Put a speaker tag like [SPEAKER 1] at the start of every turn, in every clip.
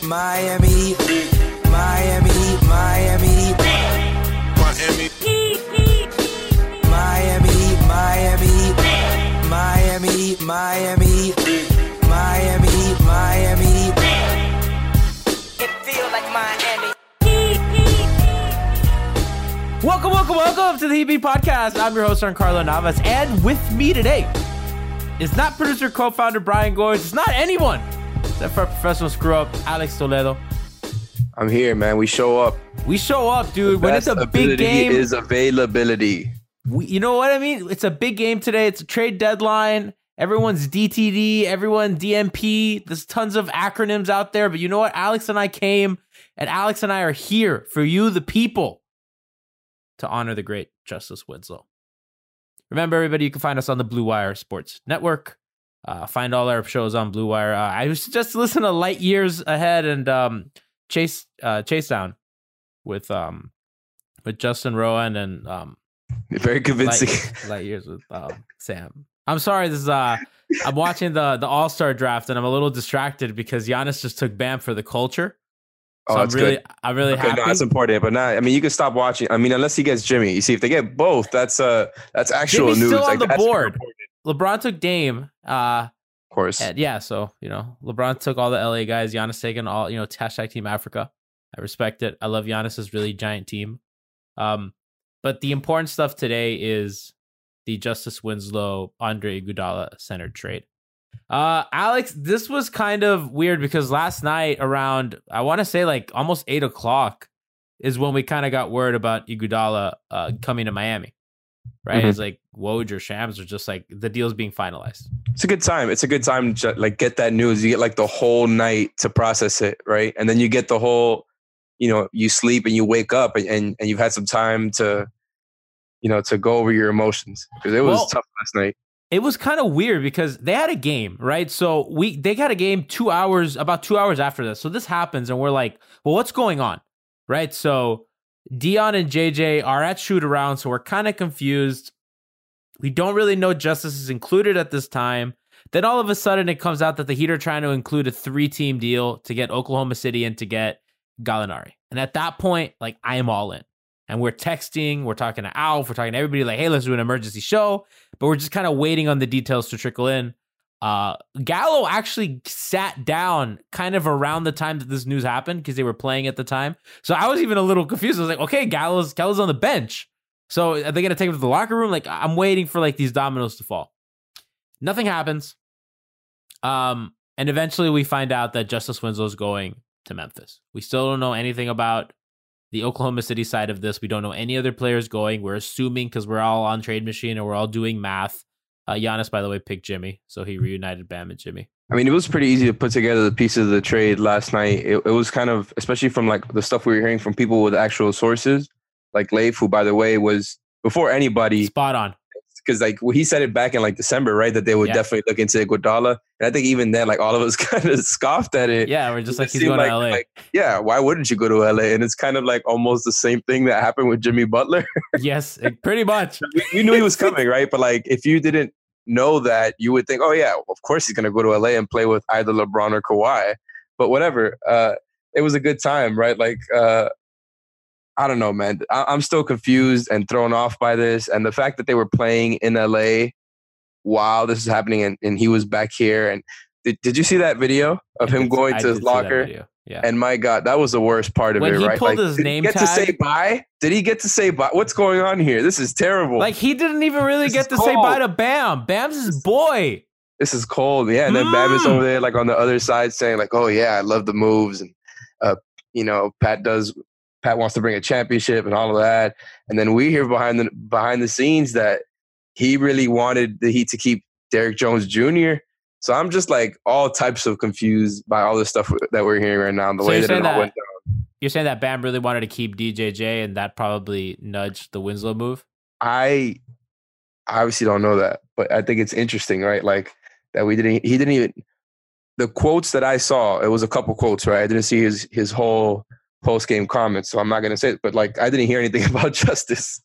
[SPEAKER 1] Miami,
[SPEAKER 2] Miami, Miami, Miami, Miami, Miami, Miami, Miami, Miami, Miami.
[SPEAKER 1] It feel like Miami.
[SPEAKER 3] Welcome, welcome, welcome to the EB Podcast. I'm your host, Carlo Navas, and with me today is not producer, co-founder Brian Goins. It's not anyone except for professional screw up Alex Toledo.
[SPEAKER 4] I'm here, man. We show up.
[SPEAKER 3] We show up, dude. when it's a big game,
[SPEAKER 4] is availability.
[SPEAKER 3] we, you know what I mean? It's a big game today. It's a trade deadline. Everyone's DTD, everyone DMP. There's tons of acronyms out there, but you know what? Alex and I came, and Alex and I are here for you, the people, to honor the great Justise Winslow. Remember, everybody, you can find us on the Blue Wire Sports Network. Uh, find all our shows on Blue Wire. Uh, I was just listen to Light Years Ahead and um, Chase uh, Chase Down with um with Justin Rowan and um
[SPEAKER 4] Very convincing.
[SPEAKER 3] light, light years with um, Sam. I'm sorry. This is uh, I'm watching the the All Star draft and I'm a little distracted because Giannis just took Bam for the culture. So
[SPEAKER 4] Oh,
[SPEAKER 3] I'm really,
[SPEAKER 4] good.
[SPEAKER 3] I'm really
[SPEAKER 4] Okay,
[SPEAKER 3] happy.
[SPEAKER 4] no, that's important. But not. I mean, you can stop watching. I mean, unless he gets Jimmy. You see, if they get both, that's uh, that's actual
[SPEAKER 3] Jimmy's
[SPEAKER 4] news.
[SPEAKER 3] still on
[SPEAKER 4] Like,
[SPEAKER 3] the board.
[SPEAKER 4] important,
[SPEAKER 3] LeBron took Dame. Uh,
[SPEAKER 4] Of course.
[SPEAKER 3] and yeah, so you know, LeBron took all the LA guys. Giannis taking all you know, hashtag Team Africa. I respect it. I love Giannis's really giant team. Um, but the important stuff today is the Justise Winslow Andre Iguodala centered trade. Uh, Alex, this was kind of weird because last night around I want to say like almost eight o'clock is when we kind of got word about Iguodala uh, coming to Miami. Right?
[SPEAKER 4] Mhm.
[SPEAKER 3] It's like Woj or Shams are just like the deal's being finalized.
[SPEAKER 4] It's a good time. It's a good time to like get that news. You get like the whole night to process it, right? And then you get the whole, you know, you sleep and you wake up and and, and you've had some time to, you know, to go over your emotions because it was
[SPEAKER 3] Well,
[SPEAKER 4] tough last night.
[SPEAKER 3] it was kind of weird because they had a game, right? So we they got a game two hours, about two hours after this. So this happens, and we're like, well, what's going on, right? So Dion and JJ are at shoot around, so we're kind of confused. We don't really know Justise is included at this time. Then all of a sudden, it comes out that the Heat are trying to include a three team deal to get Oklahoma City and to get Gallinari. And at that point, like I am all in. And we're texting, we're talking to Alf, we're talking to everybody like, hey, let's do an emergency show. But we're just kind of waiting on the details to trickle in. Uh, Gallo actually sat down kind of around the time that this news happened because they were playing at the time. So I was even a little confused. I was like, okay, Gallo's Gallo's on the bench. So are they gonna take him to the locker room? Like I'm waiting for like these dominoes to fall. Nothing happens. Um, and eventually we find out that Justise Winslow's going to Memphis. We still don't know anything about the Oklahoma City side of this. We don't know any other players going. We're assuming because we're all on Trade Machine and we're all doing math. Uh, Giannis, by the way, picked Jimmy, so he reunited Bam and Jimmy.
[SPEAKER 4] I mean, it was pretty easy to put together the pieces of the trade last night. It, it was kind of, especially from like the stuff we were hearing from people with actual sources, like Leif, who, by the way, was before anybody,
[SPEAKER 3] Spot on.
[SPEAKER 4] Because like well, he said it back in like December, right? That they would
[SPEAKER 3] Yeah.
[SPEAKER 4] definitely look into Iguodala, and I think even then, like all of us kind of scoffed at it.
[SPEAKER 3] Yeah, we're just like he's going to LA.
[SPEAKER 4] like, yeah, why wouldn't you go to LA? And it's kind of like almost the same thing that happened with Jimmy Butler.
[SPEAKER 3] yes, pretty much.
[SPEAKER 4] we, we knew he was coming, right? But like, if you didn't know that, you would think, oh yeah, of course he's going to go to LA and play with either LeBron or Kawhi. But whatever, uh, it was a good time, right? Like, uh, I don't know, man. I- I'm still confused and thrown off by this, and the fact that they were playing in LA while this is happening, and, and he was back here. And did, did you see that video of him going
[SPEAKER 3] I
[SPEAKER 4] to his locker?
[SPEAKER 3] Yeah.
[SPEAKER 4] And my God, that was the worst part of
[SPEAKER 3] When
[SPEAKER 4] it,
[SPEAKER 3] he
[SPEAKER 4] right?
[SPEAKER 3] pulled his
[SPEAKER 4] did
[SPEAKER 3] name
[SPEAKER 4] he get to say bye? Did he get to say bye? What's going on here? This is terrible.
[SPEAKER 3] like he didn't even really
[SPEAKER 4] This
[SPEAKER 3] get to say bye to Bam. Bam's his boy.
[SPEAKER 4] this is cold. Yeah, and then Bam is
[SPEAKER 3] Mm.
[SPEAKER 4] over there, like on the other side, saying like, "Oh yeah, I love the moves," and uh, you know, Pat does. Pat wants to bring a championship and all of that, and then we hear behind the behind the scenes that he really wanted the Heat to keep Derrick Jones Jr. So I'm just like all types of confused by all this stuff that we're hearing right now, and the
[SPEAKER 3] So
[SPEAKER 4] way that it all
[SPEAKER 3] that-
[SPEAKER 4] went down.
[SPEAKER 3] You're saying that Bam really wanted to keep DJJ, and that probably nudged the Winslow move.
[SPEAKER 4] I obviously don't know that, but I think it's interesting, right? Like that we didn't. He didn't even. The quotes that I saw, it was a couple quotes, right? I didn't see his his whole post game comments, so I'm not gonna say it. But like, I didn't hear anything about Justise,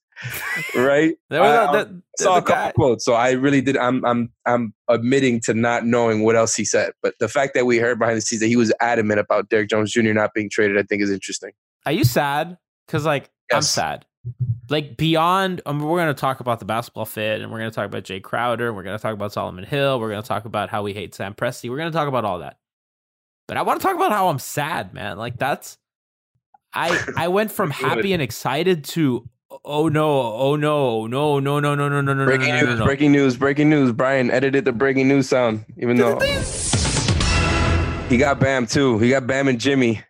[SPEAKER 4] right?
[SPEAKER 3] There was
[SPEAKER 4] I- um,
[SPEAKER 3] a,
[SPEAKER 4] I
[SPEAKER 3] the,
[SPEAKER 4] saw a couple
[SPEAKER 3] guy-
[SPEAKER 4] quotes, so I really did. I'm I'm I'm admitting to not knowing what else he said, but the fact that we heard behind the scenes that he was adamant about Derrick Jones Jr. not being traded, I think is interesting.
[SPEAKER 3] Are you sad? Because like I'm sad. Like beyond, I mean, we're going to talk about the basketball fit, and we're going to talk about Jae Crowder, and we're going to talk about Solomon Hill. We're going to talk about how we hate Sam Presti. We're going to talk about all that. But I want to talk about how I'm sad, man. Like that's, I I went from happy and excited to oh no, oh no, no, no, no, no, no, no, no, no,
[SPEAKER 4] Breaking
[SPEAKER 3] no, no,
[SPEAKER 4] news!
[SPEAKER 3] no.
[SPEAKER 4] Breaking news! Breaking news! Brian edited the breaking news sound, even though he got Bam too. He got Bam and Jimmy.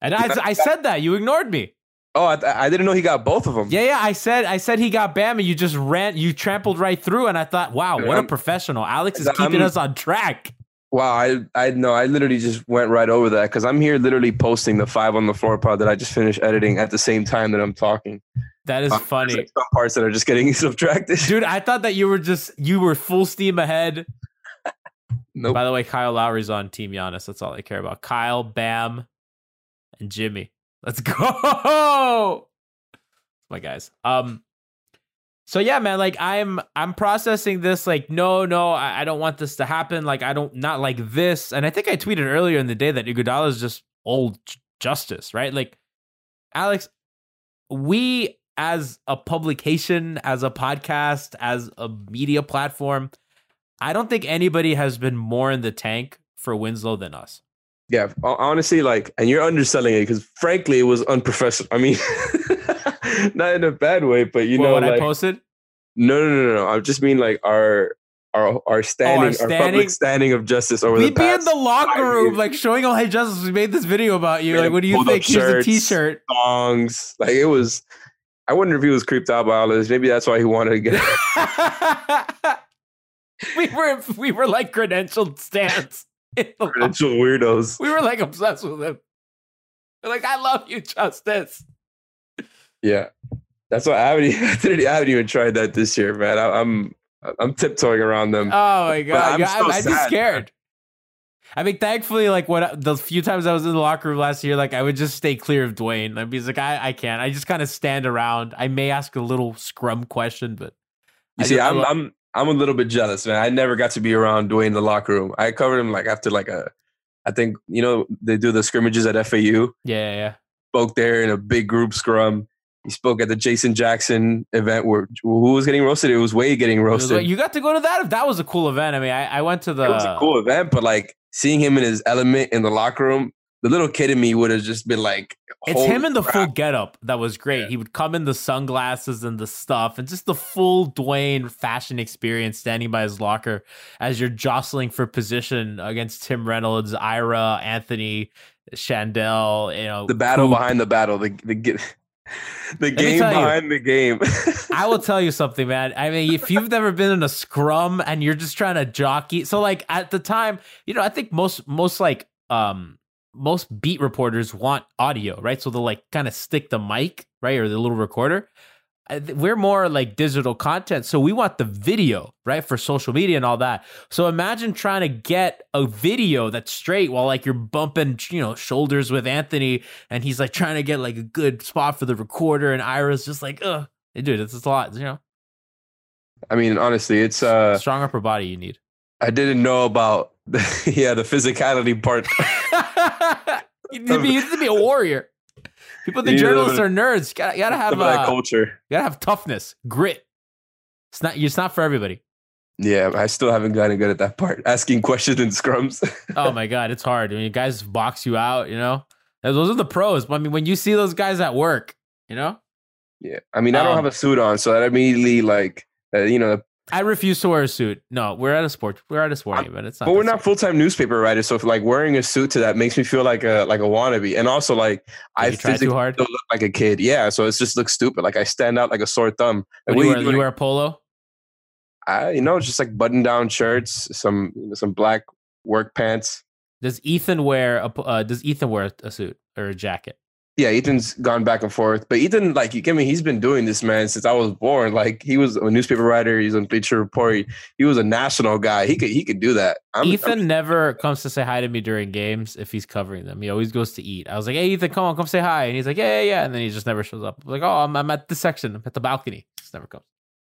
[SPEAKER 3] And I I said that you ignored me.
[SPEAKER 4] Oh, I, th- I didn't know he got both of them.
[SPEAKER 3] Yeah, yeah. I said I said he got Bam, and you just ran, you trampled right through, and I thought, wow, what a
[SPEAKER 4] I'm-
[SPEAKER 3] professional. Alex is
[SPEAKER 4] I'm-
[SPEAKER 3] keeping us on track.
[SPEAKER 4] Wow, I I know. I literally just went right over that because I'm here literally posting the five on the floor pod that I just finished editing at the same time that I'm talking.
[SPEAKER 3] That is
[SPEAKER 4] Um,
[SPEAKER 3] funny.
[SPEAKER 4] like, some parts that are just getting subtracted.
[SPEAKER 3] Dude, I thought that you were just you were full steam ahead.
[SPEAKER 4] Nope.
[SPEAKER 3] By the way, Kyle Lowry's on Team Giannis. That's all I care about. Kyle, Bam, and Jimmy. Let's go. My guys. Um so yeah, man, like I'm I'm processing this like no, no, I, I don't want this to happen. Like I don't not like this. And I think I tweeted earlier in the day that Iguodala is just old Justise, right? Like Alex, we as a publication, as a podcast, as a media platform, I don't think anybody has been more in the tank for Winslow than us.
[SPEAKER 4] Yeah, honestly, like, and you're underselling it because, frankly, it was unprofessional. I mean, not in a bad way, but you
[SPEAKER 3] What,
[SPEAKER 4] know,
[SPEAKER 3] what I
[SPEAKER 4] like,
[SPEAKER 3] posted?
[SPEAKER 4] no, no, no, no. I just mean like our our our oh, standing, our,
[SPEAKER 3] standing?
[SPEAKER 4] public standing of Justise over
[SPEAKER 3] We'd
[SPEAKER 4] the
[SPEAKER 3] be in the locker room, like showing all hey Justise. We made this video about you. Like, what do you think? Here's a
[SPEAKER 4] shirts.
[SPEAKER 3] t-shirt.
[SPEAKER 4] songs. Like it was. I wonder if he was creeped out by all this. Maybe that's why he wanted to get.
[SPEAKER 3] we were we were like credentialed stands. locker-
[SPEAKER 4] credential weirdos.
[SPEAKER 3] we were like obsessed with him. We're like, I love you, Justise.
[SPEAKER 4] Yeah, that's why I haven't. e- I didn't- I haven't even tried that this year, man. I, I'm I'm tiptoeing around them.
[SPEAKER 3] Oh my god,
[SPEAKER 4] I'm still
[SPEAKER 3] I'd be scared. I mean, thankfully, like when the few times I was in the locker room last year, like I would just stay clear of Dwyane. I'd be like, I, I can't. I just kind of stand around. I may ask a little scrum question, but
[SPEAKER 4] You
[SPEAKER 3] I
[SPEAKER 4] see, I'm I'm I'm a little bit jealous, man. I never got to be around Dwyane in the locker room. I covered him like after like a, I think you know they do the scrimmages at FAU.
[SPEAKER 3] Yeah, yeah, yeah.
[SPEAKER 4] Spoke there in a big group scrum. He spoke at the Jason Jackson event where who was getting roasted? It was Wade getting roasted.
[SPEAKER 3] like- you got to go to that. If that was a cool event. I mean, I, I went to the.
[SPEAKER 4] it was a cool event, but like seeing him in his element in the locker room, the little kid in me would have just been like,
[SPEAKER 3] It's
[SPEAKER 4] "Holy
[SPEAKER 3] him in the
[SPEAKER 4] crap."
[SPEAKER 3] full getup that was great. He would come in the sunglasses and the stuff, and just the full Dwyane fashion experience, standing by his locker as you're jostling for position against Tim Reynolds, Ira, Anthony, Chandel. You know
[SPEAKER 4] the battle
[SPEAKER 3] Coop.
[SPEAKER 4] behind the battle, the the, the
[SPEAKER 3] me
[SPEAKER 4] game
[SPEAKER 3] tell you.
[SPEAKER 4] behind the game.
[SPEAKER 3] I will tell you something, man. I mean, if you've never been in a scrum and you're just trying to jockey, so like at the time, you know, I think most most like um most beat reporters want audio, right? So they'll like kind of stick the mic, right, or the little recorder. We're more like digital content, so we want the video, right, for social media and all that. So imagine trying to get a video that's straight while like you're bumping, you know, shoulders with Anthony, and he's like trying to get like a good spot for the recorder, and Ira's just like, ugh, dude, it's, it's a lot, you know.
[SPEAKER 4] I mean, honestly, it's uh,
[SPEAKER 3] Strong upper body you need.
[SPEAKER 4] I didn't know about the, yeah the physicality part.
[SPEAKER 3] you, need to be, you need to be a warrior. People think journalists are nerds. You gotta, you gotta have
[SPEAKER 4] Some of that
[SPEAKER 3] uh,
[SPEAKER 4] culture.
[SPEAKER 3] you gotta have toughness, grit. It's not it's not for everybody.
[SPEAKER 4] Yeah, I still haven't gotten good at that part. Asking questions in scrums.
[SPEAKER 3] Oh my god, it's hard. I mean, guys box you out. You know, those are the pros. But I mean, when you see those guys at work, you know,
[SPEAKER 4] yeah, I mean, I don't
[SPEAKER 3] Um,
[SPEAKER 4] have a suit on, so that immediately like uh, you know.
[SPEAKER 3] I refuse to wear a suit. No, we're at a sport. We're at a sporting event. It's not.
[SPEAKER 4] But we're not full time newspaper writers, so if, like wearing a suit to that makes me feel like a like a wannabe, and also like I
[SPEAKER 3] you too
[SPEAKER 4] physically
[SPEAKER 3] hard?
[SPEAKER 4] look like a kid. Yeah, so it just looks stupid. Like I stand out like a sore thumb. Like,
[SPEAKER 3] What do you, wear,
[SPEAKER 4] are
[SPEAKER 3] you wear a polo?
[SPEAKER 4] I, you know, just like button down shirts, some you know, some black work pants.
[SPEAKER 3] Does Ethan wear a? Uh, does Ethan wear a suit or a jacket?
[SPEAKER 4] Yeah, Ethan's gone back and forth, but Ethan, like, you get me, he's been doing this, man, since I was born. Like, he was a newspaper writer. He's on Bleacher Report. He, was a national guy. He could, he could do that. I'm,
[SPEAKER 3] Ethan
[SPEAKER 4] I'm-
[SPEAKER 3] never comes to say hi to me during games if he's covering them. He always goes to eat. I was like, "Hey, Ethan, come on, come say hi," and he's like, "Yeah, yeah, yeah," and then he just never shows up. I'm like, "Oh, I'm, I'm at this section. I'm at the balcony." Just never comes.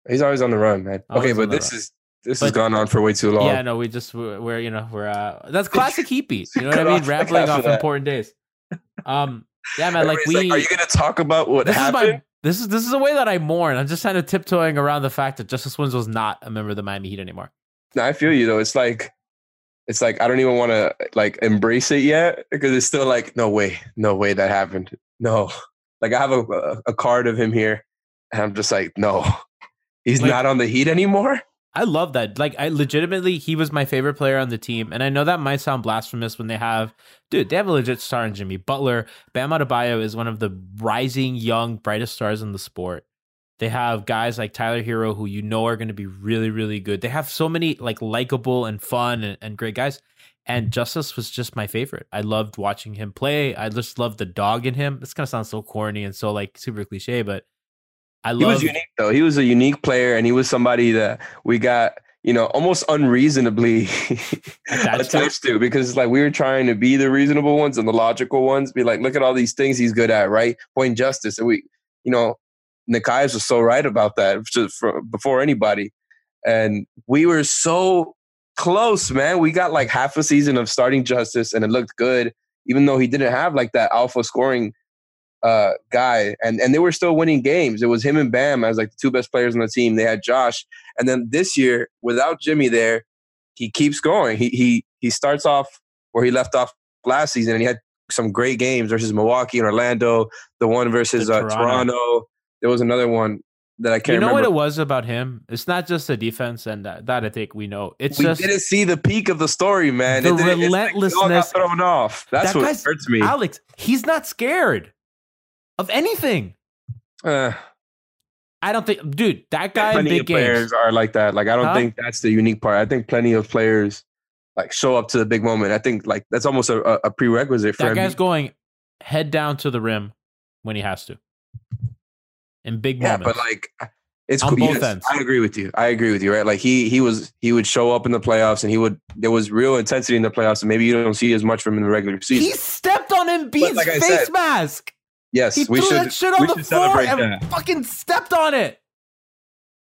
[SPEAKER 4] he's always on the run, man.
[SPEAKER 3] Always
[SPEAKER 4] okay, but this
[SPEAKER 3] run.
[SPEAKER 4] is this
[SPEAKER 3] But-
[SPEAKER 4] has gone on for way too long.
[SPEAKER 3] Yeah, no, we just we're, we're you know we're uh that's classic heapy. You know what I mean? Rambling off important days. Um, yeah, man. Like we,
[SPEAKER 4] are you going to talk about what
[SPEAKER 3] this is
[SPEAKER 4] happened?
[SPEAKER 3] my this is this is a way that I mourn. I'm just kind of tiptoeing around the fact that Justise Winslow's not a member of the Miami Heat anymore.
[SPEAKER 4] No, I feel you though. It's like it's like I don't even want to like embrace it yet because it's still like no way, no way that happened. No, like I have a a, a card of him here, and I'm just like no, he's
[SPEAKER 3] Like-
[SPEAKER 4] not on the Heat anymore.
[SPEAKER 3] I love that. Like, I legitimately, he was my favorite player on the team. And I know that might sound blasphemous when they have, dude, they have a legit star in Jimmy Butler. Bam Adebayo is one of the rising young, brightest stars in the sport. They have guys like Tyler Herro who you know are going to be really, really good. They have so many like likable and fun and, and great guys. And Justise was just my favorite. I loved watching him play. I just loved the dog in him. It's gonna sound so corny and so like super cliche, but I
[SPEAKER 4] He was unique though. He was a unique player, and he was somebody that we got you know almost unreasonably
[SPEAKER 3] Attached to?
[SPEAKER 4] attached to because like we were trying to be the reasonable ones and the logical ones. Be like, look at all these things he's good at, right? Point Justise, and we, you know, Nekias was so right about that just for, before anybody, and we were so close, man. We got like half a season of starting Justise, and it looked good, even though he didn't have like that alpha scoring uh, guy, and and they were still winning games. It was him and Bam as like the two best players on the team. They had Josh, and then this year without Jimmy there, he keeps going. He he he starts off where he left off last season, and he had some great games versus Milwaukee and Orlando. The one versus uh,
[SPEAKER 3] Toronto.
[SPEAKER 4] Toronto. There was another one that I can't
[SPEAKER 3] you know
[SPEAKER 4] remember.
[SPEAKER 3] what it was about him? It's not just the defense, and that, that I think we know. It's
[SPEAKER 4] we
[SPEAKER 3] just
[SPEAKER 4] didn't see the peak of the story, man.
[SPEAKER 3] The
[SPEAKER 4] It it's like
[SPEAKER 3] relentlessness.
[SPEAKER 4] thrown off. That's
[SPEAKER 3] That
[SPEAKER 4] what hurts me.
[SPEAKER 3] Alex. He's not scared of anything.
[SPEAKER 4] Uh,
[SPEAKER 3] I don't think, dude. That guy in
[SPEAKER 4] plenty
[SPEAKER 3] big
[SPEAKER 4] of players
[SPEAKER 3] games.
[SPEAKER 4] are like that. Like I don't
[SPEAKER 3] Huh?
[SPEAKER 4] think that's the unique part. I think plenty of players like show up to the big moment. I think like that's almost a, a- prerequisite for
[SPEAKER 3] That
[SPEAKER 4] him.
[SPEAKER 3] guy's going head down to the rim when he has to. In big
[SPEAKER 4] yeah,
[SPEAKER 3] moments.
[SPEAKER 4] but like it's
[SPEAKER 3] On
[SPEAKER 4] cool.
[SPEAKER 3] both
[SPEAKER 4] Yes,
[SPEAKER 3] ends.
[SPEAKER 4] I agree with you. I agree with you. Right? Like he he was he would show up in the playoffs and he would there was real intensity in the playoffs and maybe you don't see as much from him in the regular season.
[SPEAKER 3] he stepped on Embiid's
[SPEAKER 4] like
[SPEAKER 3] face
[SPEAKER 4] said,
[SPEAKER 3] mask.
[SPEAKER 4] Yes,
[SPEAKER 3] He
[SPEAKER 4] we
[SPEAKER 3] threw
[SPEAKER 4] should
[SPEAKER 3] that shit on
[SPEAKER 4] we
[SPEAKER 3] the
[SPEAKER 4] should
[SPEAKER 3] floor
[SPEAKER 4] celebrate
[SPEAKER 3] and
[SPEAKER 4] that.
[SPEAKER 3] fucking stepped on it.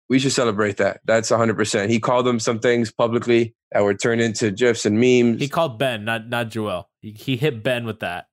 [SPEAKER 4] we should celebrate that. That's 100%. He called them some things publicly that were turned into gifs and memes.
[SPEAKER 3] He called Ben, not not Joel. He, he hit Ben with that.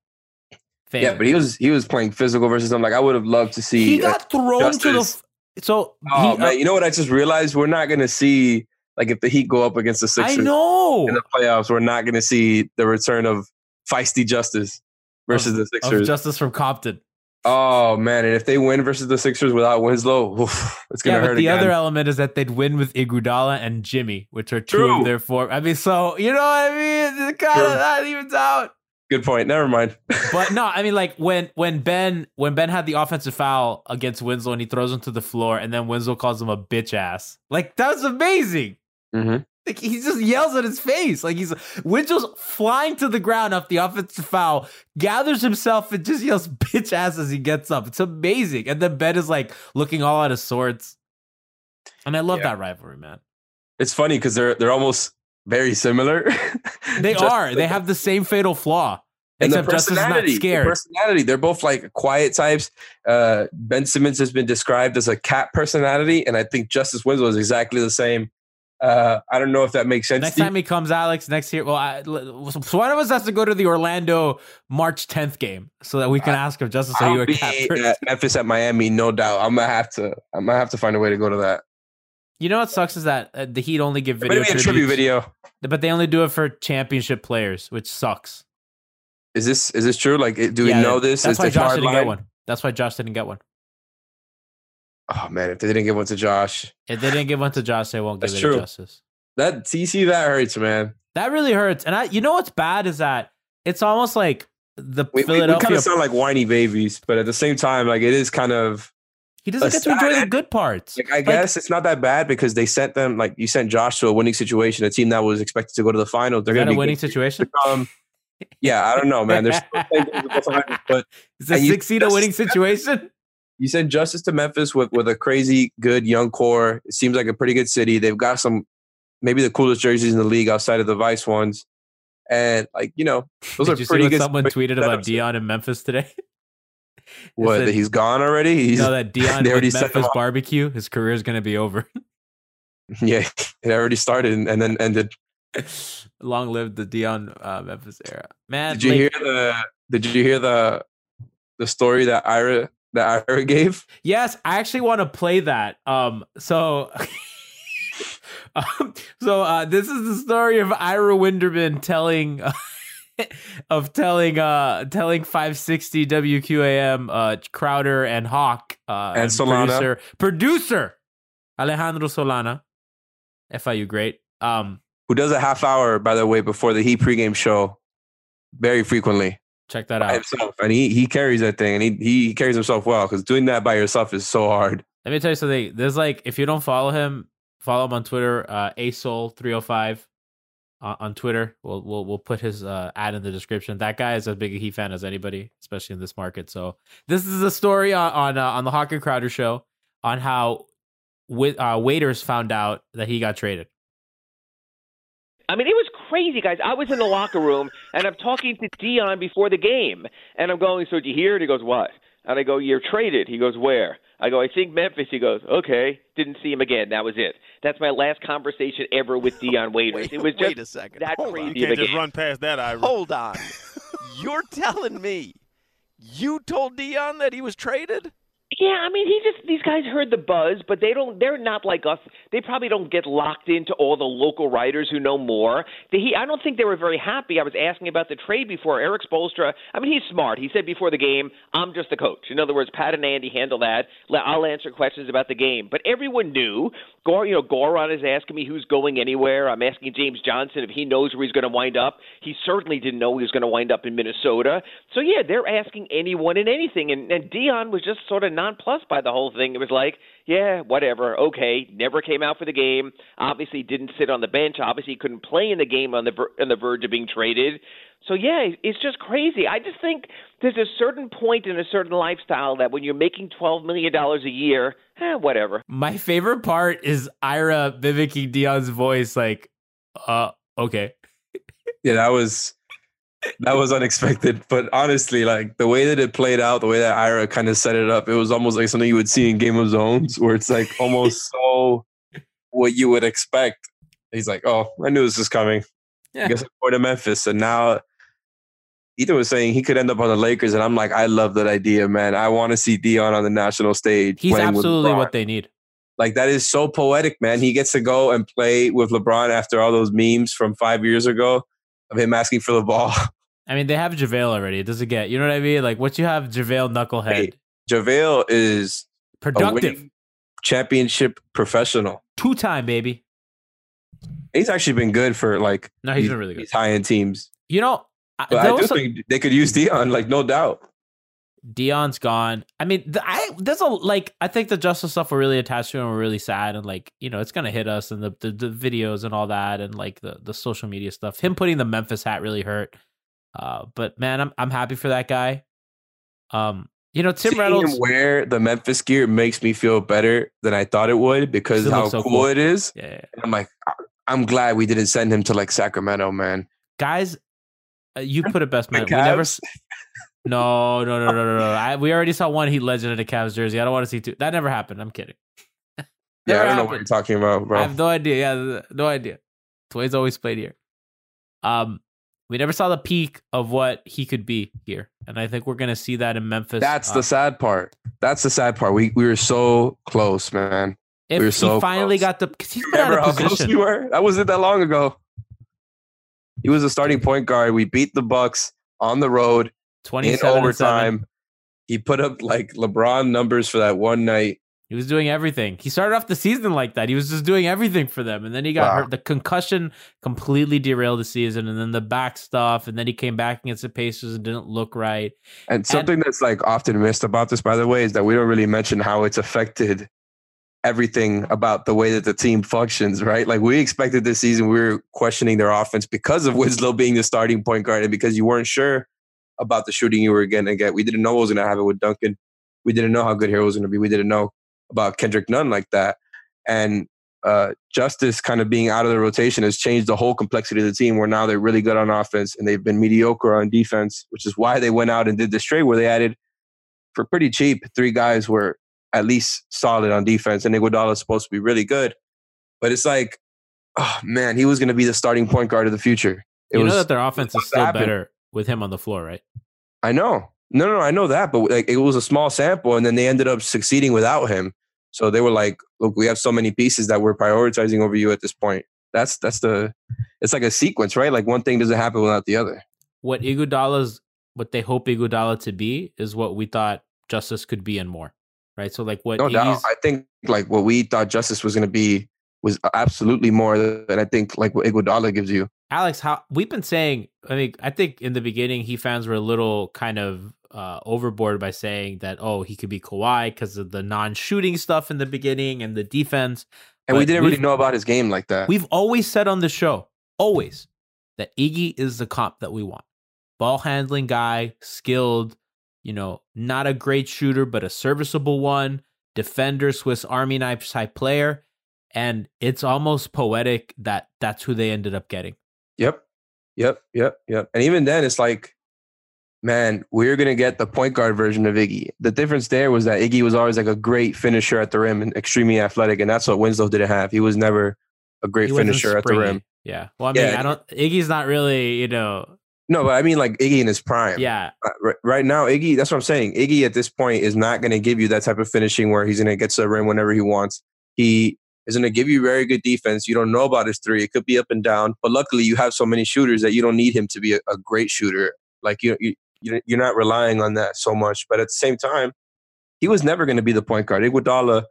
[SPEAKER 4] yeah, but he was he was playing physical versus them. Like I would have loved to see.
[SPEAKER 3] he
[SPEAKER 4] uh,
[SPEAKER 3] got thrown to the.
[SPEAKER 4] Justise.
[SPEAKER 3] f- So
[SPEAKER 4] oh
[SPEAKER 3] he,
[SPEAKER 4] man,
[SPEAKER 3] uh,
[SPEAKER 4] you know what I just realized? We're not going to see like if the Heat go up against the
[SPEAKER 3] I
[SPEAKER 4] Sixers
[SPEAKER 3] know
[SPEAKER 4] in the playoffs. We're not going to see the return of feisty Justise versus the
[SPEAKER 3] of
[SPEAKER 4] Sixers.
[SPEAKER 3] Justise from Compton.
[SPEAKER 4] oh man, and if they win versus the Sixers without Winslow, oof, it's going
[SPEAKER 3] Yeah,
[SPEAKER 4] to
[SPEAKER 3] but
[SPEAKER 4] hurt
[SPEAKER 3] the
[SPEAKER 4] again.
[SPEAKER 3] other element is that they'd win with Iguodala and Jimmy, which are two
[SPEAKER 4] True.
[SPEAKER 3] of their four. I mean, so you know what I mean? It's kind of that evens out.
[SPEAKER 4] Good point. Never mind.
[SPEAKER 3] But no, I mean, like when when Ben when Ben had the offensive foul against Winslow and he throws him to the floor, and then Winslow calls him a bitch ass. Like that was amazing.
[SPEAKER 4] Mhm.
[SPEAKER 3] Like he just yells at his face. Like he's Winslow's flying to the ground off the offensive foul, gathers himself and just yells bitch ass as he gets up. It's amazing. And then Ben is like looking all out of sorts. And I love
[SPEAKER 4] Yeah.
[SPEAKER 3] that rivalry, man.
[SPEAKER 4] It's funny because they're they're almost very similar.
[SPEAKER 3] They
[SPEAKER 4] Just
[SPEAKER 3] are.
[SPEAKER 4] like
[SPEAKER 3] They have the same fatal flaw.
[SPEAKER 4] and
[SPEAKER 3] Except Justise is not
[SPEAKER 4] personality, the
[SPEAKER 3] scared.
[SPEAKER 4] personality. They're both like quiet types. Uh, ben Simmons has been described as a cat personality, and I think Justise Winslow is exactly the same. Uh, I don't know if that makes sense.
[SPEAKER 3] Next time he comes, Alex, next year, well, I, so one of us has to go to the Orlando March 10th game so that we can ask him, Justise, are you a
[SPEAKER 4] at Memphis at Miami, no doubt. I'm gonna have to. I'm gonna have to find a way to go to that.
[SPEAKER 3] You know what sucks is that uh, the Heat only give video
[SPEAKER 4] Maybe a tribute video.
[SPEAKER 3] but they only do it for championship players, which sucks.
[SPEAKER 4] Is this is this true? Like, do we
[SPEAKER 3] Yeah,
[SPEAKER 4] know this?
[SPEAKER 3] That's
[SPEAKER 4] Is
[SPEAKER 3] why Josh didn't
[SPEAKER 4] line?
[SPEAKER 3] get one. That's why Josh didn't get one.
[SPEAKER 4] Oh man, if they didn't give one to Josh,
[SPEAKER 3] If they didn't give one to Josh, they won't give it
[SPEAKER 4] true.
[SPEAKER 3] to Justise.
[SPEAKER 4] that TC that hurts, man.
[SPEAKER 3] That really hurts. And I, you know what's bad is that it's almost like the
[SPEAKER 4] We, we, we
[SPEAKER 3] Philadelphia.
[SPEAKER 4] kind of sound like whiny babies, but at the same time, like it is kind of
[SPEAKER 3] he doesn't get to enjoy the good parts.
[SPEAKER 4] like I guess it's not that bad because they sent them like you sent Josh to a winning situation, a team that was expected to go to the finals. They're going to
[SPEAKER 3] a winning situation?
[SPEAKER 4] come. Um, yeah, I don't know, man. There's still go but
[SPEAKER 3] Is the six seed a winning situation?
[SPEAKER 4] You send Justise to Memphis with with a crazy good young core. It seems like a pretty good city. They've got some maybe the coolest jerseys in the league outside of the Vice ones, and like you know those
[SPEAKER 3] Did
[SPEAKER 4] are
[SPEAKER 3] you see
[SPEAKER 4] pretty
[SPEAKER 3] what
[SPEAKER 4] good.
[SPEAKER 3] someone tweeted about. Dion in Memphis today?
[SPEAKER 4] What?
[SPEAKER 3] said-
[SPEAKER 4] that he's gone already? He's
[SPEAKER 3] you know that Dion
[SPEAKER 4] they already
[SPEAKER 3] with
[SPEAKER 4] set him
[SPEAKER 3] Memphis barbecue, his career is going to be over.
[SPEAKER 4] yeah, it already started and, and then ended.
[SPEAKER 3] Long live the Dion uh, Memphis era, man.
[SPEAKER 4] Did you
[SPEAKER 3] like-
[SPEAKER 4] hear the? Did you hear the the story that Ira that Ira gave?
[SPEAKER 3] Yes, I actually want to play that. Um, so, um, so uh, this is the story of Ira Winderman telling. of telling uh telling 560 WQAM uh Crowder and Hawk uh
[SPEAKER 4] And Solana.
[SPEAKER 3] producer producer Alejandro Solana FIU great um
[SPEAKER 4] Who does a half hour, by the way, before the Heat pregame show, very frequently
[SPEAKER 3] check that out
[SPEAKER 4] himself, and he he carries that thing, and he he carries himself well because doing that by yourself is so hard.
[SPEAKER 3] Let me tell you something. There's like, if you don't follow him, follow him on Twitter, uh, asol305 uh, on Twitter. We'll, we'll, we'll put his uh, ad in the description. That guy is as big a Heat fan as anybody, especially in this market. So this is a story on, on, uh, on the Hawk and Crowder show on how with, uh, waiters found out that he got traded.
[SPEAKER 5] I mean, it was crazy, guys. I was in the locker room and I'm talking to Dion before the game, and I'm going, "So did you hear?" And he goes, "What?" And I go, "You're traded." He goes, "Where?" I go, "I think Memphis." He goes, "Okay." Didn't see him again. That was it. That's my last conversation ever with Dion Waiters.
[SPEAKER 6] Wait,
[SPEAKER 5] it was just
[SPEAKER 6] wait a second.
[SPEAKER 5] that
[SPEAKER 6] Hold on.
[SPEAKER 5] crazy
[SPEAKER 6] You
[SPEAKER 5] of a
[SPEAKER 6] can't just
[SPEAKER 5] game.
[SPEAKER 6] run past that, Ira. Hold on. You're telling me you told Dion that he was traded?
[SPEAKER 5] Yeah, I mean, he just these guys heard the buzz, but they don't. They're not like us. They probably don't get locked into all the local writers who know more. The, he, I don't think they were very happy. I was asking about the trade before. Erik Spoelstra. I mean, he's smart. He said before the game, "I'm just the coach." In other words, Pat and Andy handle that. I'll answer questions about the game. But everyone knew. Gor, you know, Goran is asking me who's going anywhere. I'm asking James Johnson if he knows where he's going to wind up. He certainly didn't know he was going to wind up in Minnesota. So yeah, they're asking anyone and anything. And, and Dion was just sort of nonplussed by the whole thing. It was like, yeah, whatever, okay. Never came out for the game. Obviously, didn't sit on the bench. Obviously, couldn't play in the game on the ver- on the verge of being traded. So yeah, it's just crazy. I just think there's a certain point in a certain lifestyle that when you're making twelve million dollars a year, eh, whatever.
[SPEAKER 3] My favorite part is Ira mimicking Dion's voice, like, uh, okay.
[SPEAKER 4] Yeah, that was that was unexpected. But honestly, like the way that it played out, the way that Ira kind of set it up, it was almost like something you would see in Game of Zones, where it's like almost so what you would expect. He's like, "Oh, I knew this was coming.
[SPEAKER 3] Yeah.
[SPEAKER 4] I guess I'm going to Memphis." And now Ethan was saying he could end up on the Lakers, and I'm like, I love that idea, man. I want to see Dion on the national stage.
[SPEAKER 3] He's absolutely what they need.
[SPEAKER 4] Like that is so poetic, man. He gets to go and play with LeBron after all those memes from five years ago of him asking for the ball.
[SPEAKER 3] I mean, they have JaVale already. It doesn't get, you know what I mean? Like, what you have JaVale Knucklehead,
[SPEAKER 4] Hey, JaVale is
[SPEAKER 3] productive,
[SPEAKER 4] championship professional.
[SPEAKER 3] two time, baby.
[SPEAKER 4] He's actually been good for like
[SPEAKER 3] No, he's
[SPEAKER 4] these-
[SPEAKER 3] been really good.
[SPEAKER 4] these high end teams.
[SPEAKER 3] You know, I-
[SPEAKER 4] I do
[SPEAKER 3] some-
[SPEAKER 4] think they could use Dion, like no doubt.
[SPEAKER 3] Dion's gone. I mean, the, I there's a like I think the Justise stuff we're really attached to and we're really sad and like you know it's gonna hit us and the, the the videos and all that and like the the social media stuff. Him putting the Memphis hat really hurt. Uh, but man, I'm I'm happy for that guy. Um, you know Tim
[SPEAKER 4] Seeing
[SPEAKER 3] Reynolds.
[SPEAKER 4] wear the Memphis gear makes me feel better than I thought it would because
[SPEAKER 3] It
[SPEAKER 4] how
[SPEAKER 3] so
[SPEAKER 4] cool,
[SPEAKER 3] cool.
[SPEAKER 4] it is.
[SPEAKER 3] Yeah, yeah.
[SPEAKER 4] I'm like, I'm glad we didn't send him to like Sacramento, man.
[SPEAKER 3] guys, uh, you put it best, man. We never. No, no, no, no, no, no. I, we already saw one Heat legend in a Cavs jersey. I don't want to see two. That never happened. I'm kidding.
[SPEAKER 4] Yeah, I don't know what you're talking about, bro.
[SPEAKER 3] I have no idea. Yeah, no idea. Tway's always played here. Um, we never saw the peak of what he could be here, and I think we're gonna see that in Memphis.
[SPEAKER 4] That's
[SPEAKER 3] Uh,
[SPEAKER 4] the sad part. That's the sad part. We we were so close, man.
[SPEAKER 3] if
[SPEAKER 4] we were
[SPEAKER 3] he
[SPEAKER 4] so
[SPEAKER 3] finally
[SPEAKER 4] close.
[SPEAKER 3] got the because he's been out
[SPEAKER 4] Remember
[SPEAKER 3] of
[SPEAKER 4] how close we were? That wasn't that long ago. He was a starting point guard. We beat the Bucks on the road in
[SPEAKER 3] Twenty-seven and seven.
[SPEAKER 4] overtime. He put up like LeBron numbers for that one night.
[SPEAKER 3] He was doing everything. He started off the season like that. He was just doing everything for them, and then he got
[SPEAKER 4] Wow.
[SPEAKER 3] hurt. The concussion completely derailed the season, and then the back stuff, and then he came back against the Pacers and didn't look right.
[SPEAKER 4] And something that's like often missed about this, by the way, is that we don't really mention how it's affected everything about the way that the team functions, right? Like we expected this season, we were questioning their offense because of Winslow being the starting point guard and because you weren't sure about the shooting you were going to get. We didn't know what was going to happen with Duncan. We didn't know how good Herro was going to be. We didn't know about Kendrick Nunn like that. And uh, Justise kind of being out of the rotation has changed the whole complexity of the team where now they're really good on offense and they've been mediocre on defense, which is why they went out and did this trade where they added for pretty cheap three guys were at least solid on defense and Iguodala is supposed to be really good. But it's like, oh man, he was going to be the starting point guard of the future. It
[SPEAKER 3] you
[SPEAKER 4] was
[SPEAKER 3] know that their offense is still better with him on the floor, right?
[SPEAKER 4] I know. No, no, no, I know that, but like it was a small sample, and then they ended up succeeding without him. So they were like, "Look, we have so many pieces that we're prioritizing over you at this point." That's that's the. It's like a sequence, right? Like one thing doesn't happen without the other.
[SPEAKER 3] What Iguodala's, what they hope Iguodala to be, is what we thought Justise could be and more, right? So like what
[SPEAKER 4] No doubt. I think like what we thought Justise was going to be was absolutely more than I think like what Iguodala gives you.
[SPEAKER 3] Alex, how we've been saying, I mean, I think in the beginning, he fans were a little kind of uh, overboard by saying that, oh, he could be Kawhi because of the non-shooting stuff in the beginning and the defense.
[SPEAKER 4] And we didn't really know about his game like that.
[SPEAKER 3] We've always said on the show, always, that Iggy is the comp that we want. Ball handling guy, skilled, you know, not a great shooter, but a serviceable one, defender, Swiss Army knife type player. And it's almost poetic that that's who they ended up getting.
[SPEAKER 4] Yep. Yep. Yep. Yep. And even then, it's like, man, we're going to get the point guard version of Iggy. The difference there was that Iggy was always like a great finisher at the rim and extremely athletic. And that's what Winslow didn't have. He was never a great
[SPEAKER 3] He
[SPEAKER 4] finisher at the rim.
[SPEAKER 3] Yeah. Well, I mean,
[SPEAKER 4] Yeah.
[SPEAKER 3] I don't, Iggy's not really, you know,
[SPEAKER 4] No, but I mean like Iggy in his prime.
[SPEAKER 3] yeah.
[SPEAKER 4] Uh, Right, now, Iggy, that's what I'm saying. Iggy at this point is not going to give you that type of finishing where he's going to get to the rim whenever he wants. He is going to give you very good defense. You don't know about his three. It could be up and down, but luckily you have so many shooters that you don't need him to be a, a great shooter. Like you, you, you- you're not relying on that so much. But at the same time, he was never going to be the point guard. Iguodala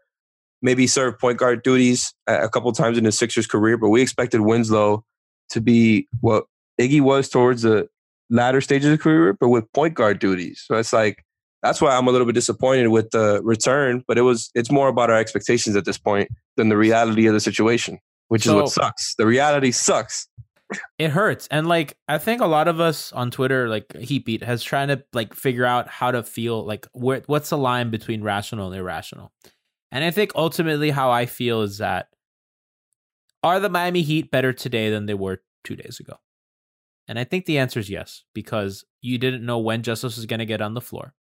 [SPEAKER 4] maybe served point guard duties a, couple times in his Sixers career, but we expected Winslow to be what Iggy was towards the latter stages of career, but with point guard duties. So it's like that's why I'm a little bit disappointed with the return. But it was it's more about our expectations at this point than the reality of the situation, which is what sucks. The reality sucks.
[SPEAKER 3] It hurts. And like I think a lot of us on Twitter, like Heatbeat, has trying to like figure out how to feel like where what's the line between rational and irrational. And I think ultimately how I feel is that are the Miami Heat better today than they were two days ago? And I think the answer is yes, because you didn't know when Justise was going to get on the floor.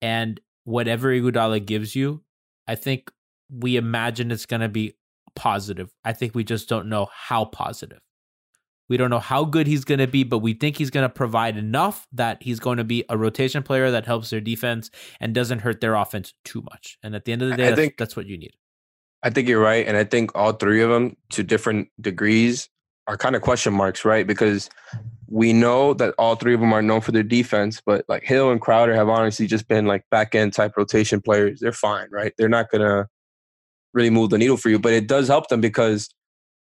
[SPEAKER 3] And whatever Iguodala gives you, I think we imagine it's going to be positive. I think we just don't know how positive. We don't know how good he's going to be, but we think he's going to provide enough that he's going to be a rotation player that helps their defense and doesn't hurt their offense too much. And at the end of the day,
[SPEAKER 4] I
[SPEAKER 3] that's,
[SPEAKER 4] think-
[SPEAKER 3] that's what you need.
[SPEAKER 4] I think you're right, and I think all three of them, to different degrees, are kind of question marks, right? Because we know that all three of them are known for their defense, but like Hill and Crowder have honestly just been like back end type rotation players. They're fine, right? They're not gonna really move the needle for you, but it does help them because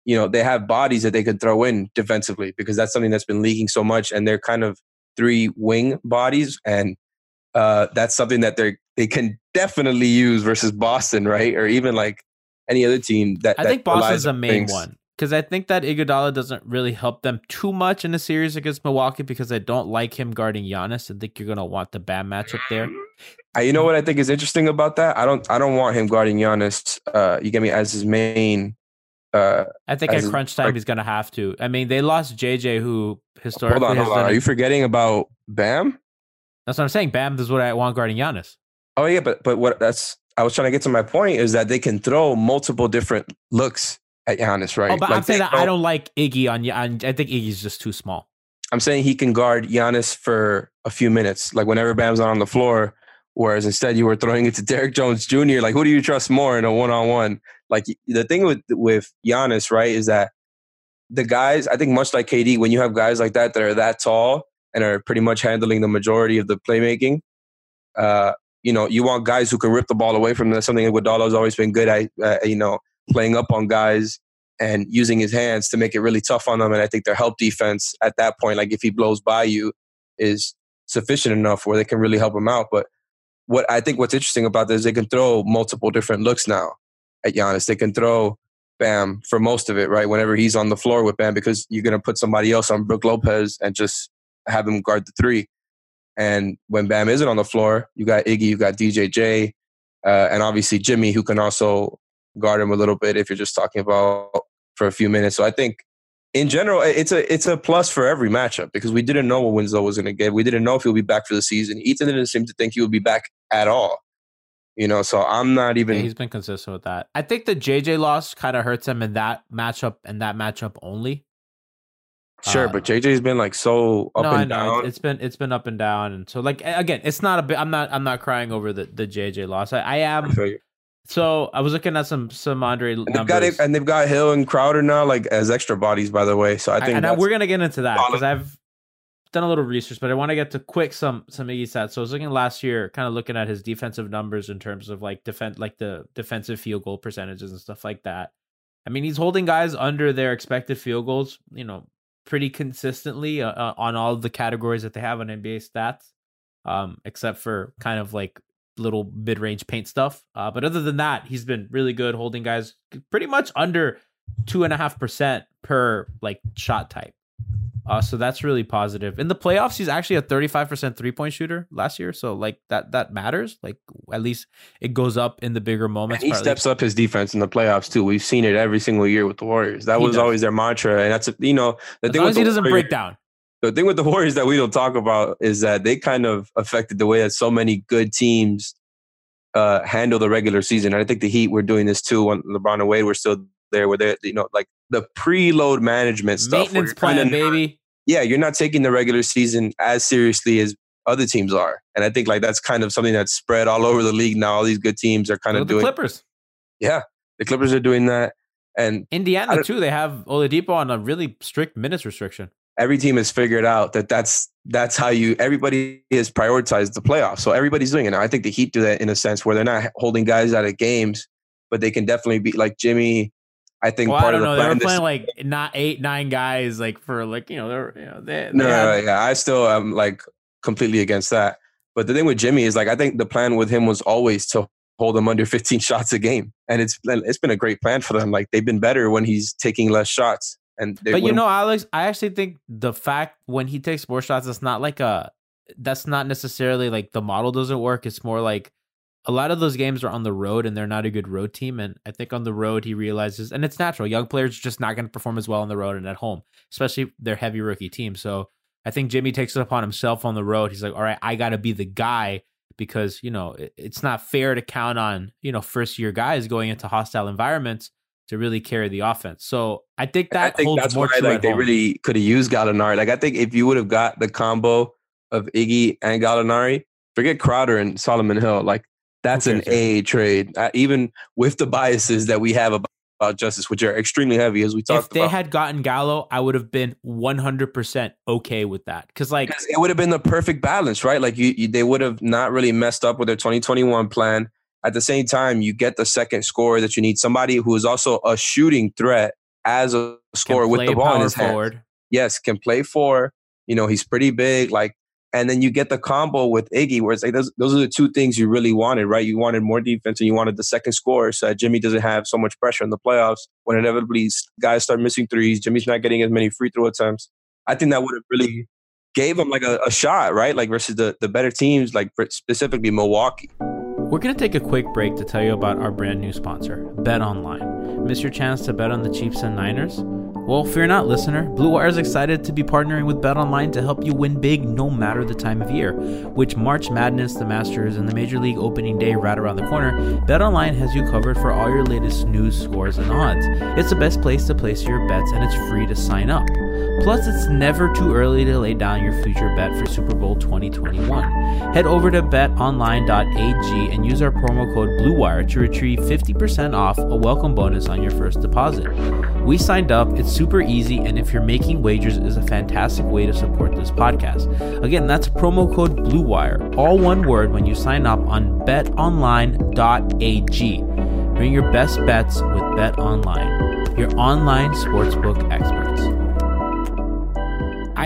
[SPEAKER 4] you know they have bodies that they could throw in defensively because that's something that's been leaking so much, and they're kind of three wing bodies, and uh, that's something that they they can definitely use versus Boston, right? Or even like any other team that
[SPEAKER 3] I
[SPEAKER 4] that
[SPEAKER 3] think Boston's the
[SPEAKER 4] on
[SPEAKER 3] main
[SPEAKER 4] things.
[SPEAKER 3] one because I think that Iguodala doesn't really help them too much in the series against Milwaukee because I don't like him guarding Giannis. I think you're gonna want the bad matchup there.
[SPEAKER 4] Uh, you know what I think is interesting about that? I don't I don't want him guarding Giannis. Uh, you get me as his main. Uh,
[SPEAKER 3] I think at crunch time
[SPEAKER 4] like-
[SPEAKER 3] he's gonna have to. I mean, they lost JJ, who historically
[SPEAKER 4] hold on,
[SPEAKER 3] has
[SPEAKER 4] hold on. Are you forgetting about Bam?
[SPEAKER 3] That's what I'm saying. Bam is what I want guarding Giannis.
[SPEAKER 4] Oh yeah, but but what that's I was trying to get to my point is that they can throw multiple different looks at Giannis, right?
[SPEAKER 3] Oh, but
[SPEAKER 4] Like,
[SPEAKER 3] I'm saying that I don't like Iggy on. on I think Iggy's just too small.
[SPEAKER 4] I'm saying he can guard Giannis for a few minutes, like whenever Bam's not on the floor. Whereas instead you were throwing it to Derrick Jones Jr. Like, who do you trust more in a one on one? Like the thing with with Giannis, right, is that the guys. I think much like KD, when you have guys like that that are that tall and are pretty much handling the majority of the playmaking, uh, you know, you want guys who can rip the ball away from them. That's something has always been good at. Uh, you know, playing up on guys and using his hands to make it really tough on them. And I think their help defense at that point, like if he blows by you, is sufficient enough where they can really help him out. But what I think what's interesting about this, they can throw multiple different looks now at Giannis. They can throw Bam for most of it, right? Whenever he's on the floor with Bam, because you're going to put somebody else on Brook Lopez and just have him guard the three. And when Bam isn't on the floor, you got Iggy, you got DJJ, uh, and obviously Jimmy, who can also guard him a little bit if you're just talking about for a few minutes. So I think in general, it's a it's a plus for every matchup because we didn't know what Winslow was going to get. We didn't know if he'll be back for the season. Ethan didn't seem to think he would be back at all. You know, so I'm not
[SPEAKER 3] Yeah,
[SPEAKER 4] even.
[SPEAKER 3] he's been consistent with that. I think the JJ loss kind of hurts him in that matchup and that matchup only.
[SPEAKER 4] Sure,
[SPEAKER 3] Uh,
[SPEAKER 4] but JJ's been like so up
[SPEAKER 3] no, I
[SPEAKER 4] and down.
[SPEAKER 3] It's- it's been it's been up and down, and so like again, it's not a bit. I'm not I'm not crying over the the JJ loss. I, I
[SPEAKER 4] I
[SPEAKER 3] am.
[SPEAKER 4] you.
[SPEAKER 3] So I was looking at some some Andre
[SPEAKER 4] And they've got and they've got Hill and Crowder now, like as extra bodies, by the way. So I
[SPEAKER 3] I-
[SPEAKER 4] think
[SPEAKER 3] and I- we're gonna get into that because. I've done a little research, but I want to get to quick some some Iggy stats. So I was looking last year, kind of looking at his defensive numbers in terms of like defense, like the defensive field goal percentages and stuff like that. I mean, he's holding guys under their expected field goals, you know, pretty consistently uh, uh, on all the categories that they have on NBA stats, um, except for kind of like little mid range paint stuff. Uh, but other than that, he's been really good holding guys pretty much under two and a half percent per like shot type. Uh, so that's really positive. In the playoffs, he's actually a 35% three point shooter last year. So like that that matters. Like at least it goes up in the bigger
[SPEAKER 4] And
[SPEAKER 3] moments.
[SPEAKER 4] he steps up his defense in the playoffs too. We've seen it every single year with the Warriors. That
[SPEAKER 3] He
[SPEAKER 4] was
[SPEAKER 3] does.
[SPEAKER 4] always their mantra, and that's you know the
[SPEAKER 3] as
[SPEAKER 4] thing
[SPEAKER 3] long
[SPEAKER 4] with
[SPEAKER 3] as
[SPEAKER 4] the
[SPEAKER 3] he doesn't
[SPEAKER 4] Warriors-
[SPEAKER 3] break down.
[SPEAKER 4] the thing with the Warriors that we don't talk about is that they kind of affected the way that so many good teams uh, handle the regular season. And I think the Heat were doing this too when LeBron and Wade were still there, where they're you know, like the preload management stuff.
[SPEAKER 3] Maintenance plan, baby.
[SPEAKER 4] yeah, you're not taking the regular season as seriously as other teams are. And I think like that's kind of something that's spread all over the league now. All these good teams are kind of
[SPEAKER 3] at the
[SPEAKER 4] doing.
[SPEAKER 3] Clippers.
[SPEAKER 4] Yeah, the Clippers are doing that, and
[SPEAKER 3] Indiana too. They have Oladipo on a really strict minutes restriction.
[SPEAKER 4] every team has figured out that that's that's how you everybody has prioritized the playoffs. So everybody's doing it now. I think the Heat do that in a sense where they're not holding guys out of games, but they can definitely be like Jimmy. I think
[SPEAKER 3] Well, I
[SPEAKER 4] part
[SPEAKER 3] don't
[SPEAKER 4] of the
[SPEAKER 3] know. They were
[SPEAKER 4] plan. this-
[SPEAKER 3] playing like not eight, nine guys, like for like you know they're you know they,
[SPEAKER 4] no,
[SPEAKER 3] they
[SPEAKER 4] no,
[SPEAKER 3] had-
[SPEAKER 4] no, yeah, I still am like completely against that. But the thing with Jimmy is like I think the plan with him was always to hold him under 15 shots a game, and it's it's been a great plan for them. Like they've been better when he's taking less shots, and they
[SPEAKER 3] But you know, Alex, I actually think the fact when he takes more shots, it's not like a that's not necessarily like the model doesn't work. It's more like a lot of those games are on the road and they're not a good road team. And I think on the road, he realizes, and it's natural, young players are just not going to perform as well on the road and at home, especially their heavy rookie team. So I think Jimmy takes it upon himself on the road. He's like, all right, I got to be the guy because, you know, it, it's not fair to count on, you know, first year guys going into hostile environments to really carry the offense. So I think that
[SPEAKER 4] I think
[SPEAKER 3] holds
[SPEAKER 4] that's
[SPEAKER 3] more
[SPEAKER 4] why
[SPEAKER 3] true
[SPEAKER 4] like they
[SPEAKER 3] home.
[SPEAKER 4] really could have used Gallinari. Like I think if you would have got the combo of Iggy and Gallinari, forget Crowder and Solomon Hill. Like that's an A trade, uh, even with the biases that we have about, about Justise, which are extremely heavy, as we talked
[SPEAKER 3] if they
[SPEAKER 4] about.
[SPEAKER 3] had gotten Gallo, I would have been 100% okay with that. Because, like,
[SPEAKER 4] it would have been the perfect balance, right? Like you, you they would have not really messed up with their 2021 plan. At the same time, you get the second scorer that you need, somebody who is also a shooting threat as a scorer with the ball in his
[SPEAKER 3] forward.
[SPEAKER 4] yes, can play four. You know, he's pretty big. Like, and then you get the combo with Iggy, where it's like those, those are the two things you really wanted, right? You wanted more defense and you wanted the second score so Jimmy doesn't have so much pressure in the playoffs when inevitably guys start missing threes. Jimmy's not getting as many free throw attempts. I think that would have really gave him like a, a shot, right? Like versus the, the better teams, like specifically Milwaukee.
[SPEAKER 3] We're going to take a quick break to tell you about our brand new sponsor, Bet Online. Miss your chance to bet on the Chiefs and Niners? Well, fear not, listener. Blue Wire is excited to be partnering with Bet Online to help you win big no matter the time of year. Which March Madness, the Masters, and the Major League opening day right around the corner, Bet Online has you covered for all your latest news, scores, and odds. It's the best place to place your bets, and it's free to sign up. Plus, it's never too early to lay down your future bet for Super Bowl 2021. Head over to betonline.ag and use our promo code BLUEWIRE to retrieve 50% off a welcome bonus on your first deposit. We signed up, it's super easy, and if you're making wagers, is a fantastic way to support this podcast. Again, that's promo code BLUEWIRE, all one word when you sign up on betonline.ag. Bring your best bets with BetOnline, your online sportsbook experts.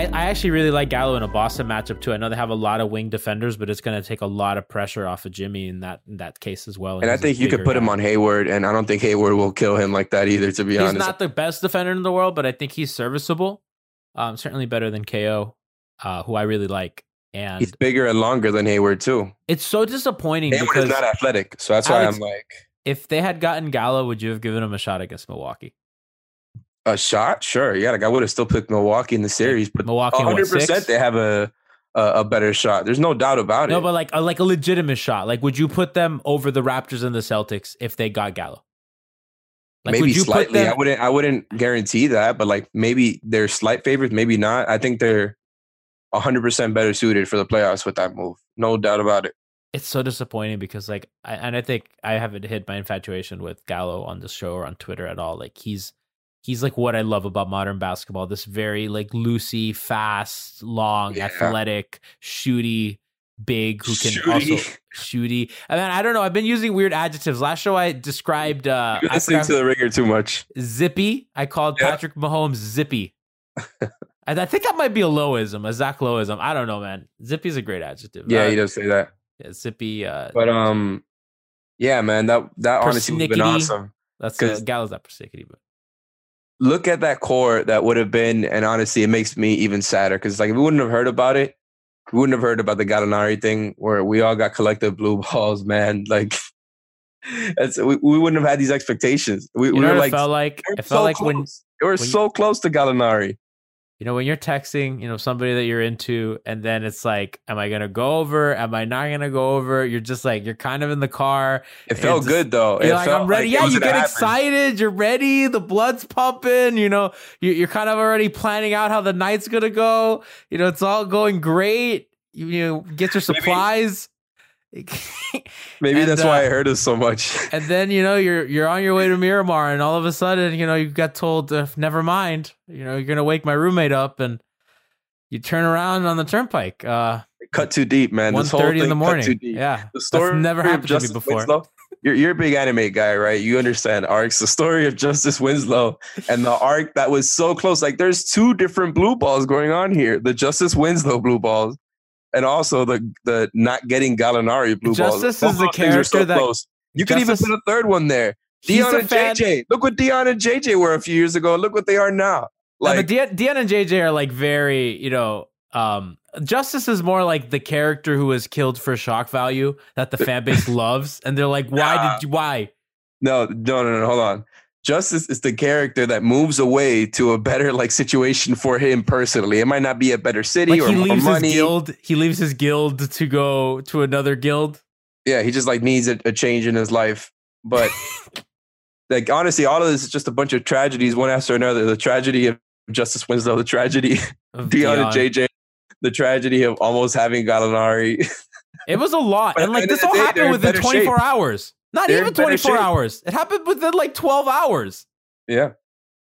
[SPEAKER 3] I, I actually really like Gallo in a Boston matchup too. I know they have a lot of wing defenders, but it's going to take a lot of pressure off of Jimmy in that in that case as well.
[SPEAKER 4] And I think you could put him on Hayward, and I don't think Hayward will kill him like that either, to be
[SPEAKER 3] He's
[SPEAKER 4] honest.
[SPEAKER 3] He's not the best defender in the world, but I think he's serviceable. Um, certainly better than KO, uh, who I really like. And
[SPEAKER 4] He's bigger and longer than Hayward, too.
[SPEAKER 3] it's so disappointing
[SPEAKER 4] Hayward
[SPEAKER 3] because
[SPEAKER 4] is not athletic, so that's why
[SPEAKER 3] Alex-
[SPEAKER 4] I'm like
[SPEAKER 3] if they had gotten Gallo, would you have given him a shot against Milwaukee?
[SPEAKER 4] A shot. Sure, yeah, like I would have still picked Milwaukee in the series, but
[SPEAKER 3] Milwaukee,
[SPEAKER 4] 100 percent they have a, a a better shot. There's no doubt about
[SPEAKER 3] No,
[SPEAKER 4] it.
[SPEAKER 3] No, but like a, like a legitimate shot. Like, would you put them over the Raptors and the Celtics if they got Gallo? Like,
[SPEAKER 4] maybe slightly.
[SPEAKER 3] put
[SPEAKER 4] I wouldn't. I wouldn't guarantee that, but like maybe they're slight favorites, maybe not. I think they're 100 percent better suited for the playoffs with that move. No doubt about it.
[SPEAKER 3] It's so disappointing because like, I, and I think I haven't hit my infatuation with Gallo on the show or on Twitter at all. Like, he's he's like what I love about modern basketball. This very like loosey, fast, long,
[SPEAKER 4] Yeah.
[SPEAKER 3] athletic, shooty, big, who can
[SPEAKER 4] Shooty.
[SPEAKER 3] also shooty. And then I don't know. I've been using weird adjectives. Last show I described. uh
[SPEAKER 4] You're
[SPEAKER 3] I
[SPEAKER 4] listening
[SPEAKER 3] forgot-
[SPEAKER 4] to the ringer too much.
[SPEAKER 3] Zippy. I called
[SPEAKER 4] Yeah.
[SPEAKER 3] Patrick Mahomes Zippy. and I think that might be a lowism, a Zach lowism. I don't know, man. Zippy's a great adjective.
[SPEAKER 4] Yeah,
[SPEAKER 3] Uh,
[SPEAKER 4] he does say that.
[SPEAKER 3] yeah, Zippy. Uh,
[SPEAKER 4] But um, yeah, man, that that honestly would have been awesome.
[SPEAKER 3] that's uh, Gallows not persnickety, but
[SPEAKER 4] look at that core that would have been, and honestly, it makes me even sadder because like if we wouldn't have heard about it, we wouldn't have heard about the Gallinari thing where we all got collective blue balls, man. Like that's we, we wouldn't have had these expectations. We,
[SPEAKER 3] you
[SPEAKER 4] we
[SPEAKER 3] know
[SPEAKER 4] were like,
[SPEAKER 3] felt like? It felt
[SPEAKER 4] so
[SPEAKER 3] like when
[SPEAKER 4] close. we were
[SPEAKER 3] when-
[SPEAKER 4] so close to Gallinari.
[SPEAKER 3] You know when you're texting, you know somebody that you're into, and then it's like, am I gonna go over? Am I not gonna go over? You're just like you're kind of in the car.
[SPEAKER 4] It felt
[SPEAKER 3] just-
[SPEAKER 4] good though.
[SPEAKER 3] You're
[SPEAKER 4] It
[SPEAKER 3] like,
[SPEAKER 4] felt
[SPEAKER 3] I'm ready.
[SPEAKER 4] it
[SPEAKER 3] yeah, you get
[SPEAKER 4] happen.
[SPEAKER 3] excited. You're ready. The blood's pumping. You know, you- you're kind of already planning out how the night's gonna go. You know, it's all going great. You, you know, get your supplies.
[SPEAKER 4] Maybe
[SPEAKER 3] And,
[SPEAKER 4] that's why
[SPEAKER 3] uh,
[SPEAKER 4] I heard us so much.
[SPEAKER 3] and then you know you're you're on your way to Miramar, and all of a sudden you know you got told, uh, "Never mind." You know you're gonna wake my roommate up, and you turn around on the turnpike. Uh,
[SPEAKER 4] cut too deep, man.
[SPEAKER 3] one thirty in the morning. Yeah,
[SPEAKER 4] the story
[SPEAKER 3] that's never happened to me before.
[SPEAKER 4] Winslow- You're, you're a big anime guy, right? You understand arcs. The story of Justise Winslow and the arc that was so close. Like there's two different blue balls going on here: the Justise Winslow blue balls, and also the the not getting Gallinari blue balls. Justise
[SPEAKER 3] is the
[SPEAKER 4] are so
[SPEAKER 3] character that-
[SPEAKER 4] close. You could even put a third one there. Dion and
[SPEAKER 3] fan-
[SPEAKER 4] JJ. Look what Dion and JJ were a few years ago. Look what they are now.
[SPEAKER 3] Like, Deanna, Deanna and JJ are like very, you know, um, Justise is more like the character who was killed for shock value that the fan base loves, and they're like, "Why
[SPEAKER 4] Nah.
[SPEAKER 3] did you? Why?"
[SPEAKER 4] No, no, no, no. Hold on. Justise is the character that moves away to a better like situation for him personally. It might not be a better city
[SPEAKER 3] Like
[SPEAKER 4] or
[SPEAKER 3] he
[SPEAKER 4] more
[SPEAKER 3] leaves
[SPEAKER 4] money.
[SPEAKER 3] his guild. He leaves his guild to go to another guild.
[SPEAKER 4] Yeah, he just like needs a, a change in his life. But like honestly, all of this is just a bunch of tragedies, one after another. The tragedy of Justise Winslow, the tragedy
[SPEAKER 3] Of
[SPEAKER 4] Dion and. JJ, the tragedy of almost having Gallinari.
[SPEAKER 3] It was a lot, and like this all
[SPEAKER 4] of the day,
[SPEAKER 3] happened within 24
[SPEAKER 4] shape.
[SPEAKER 3] hours. Not
[SPEAKER 4] They're
[SPEAKER 3] even 24 hours. It happened within like 12 hours.
[SPEAKER 4] yeah.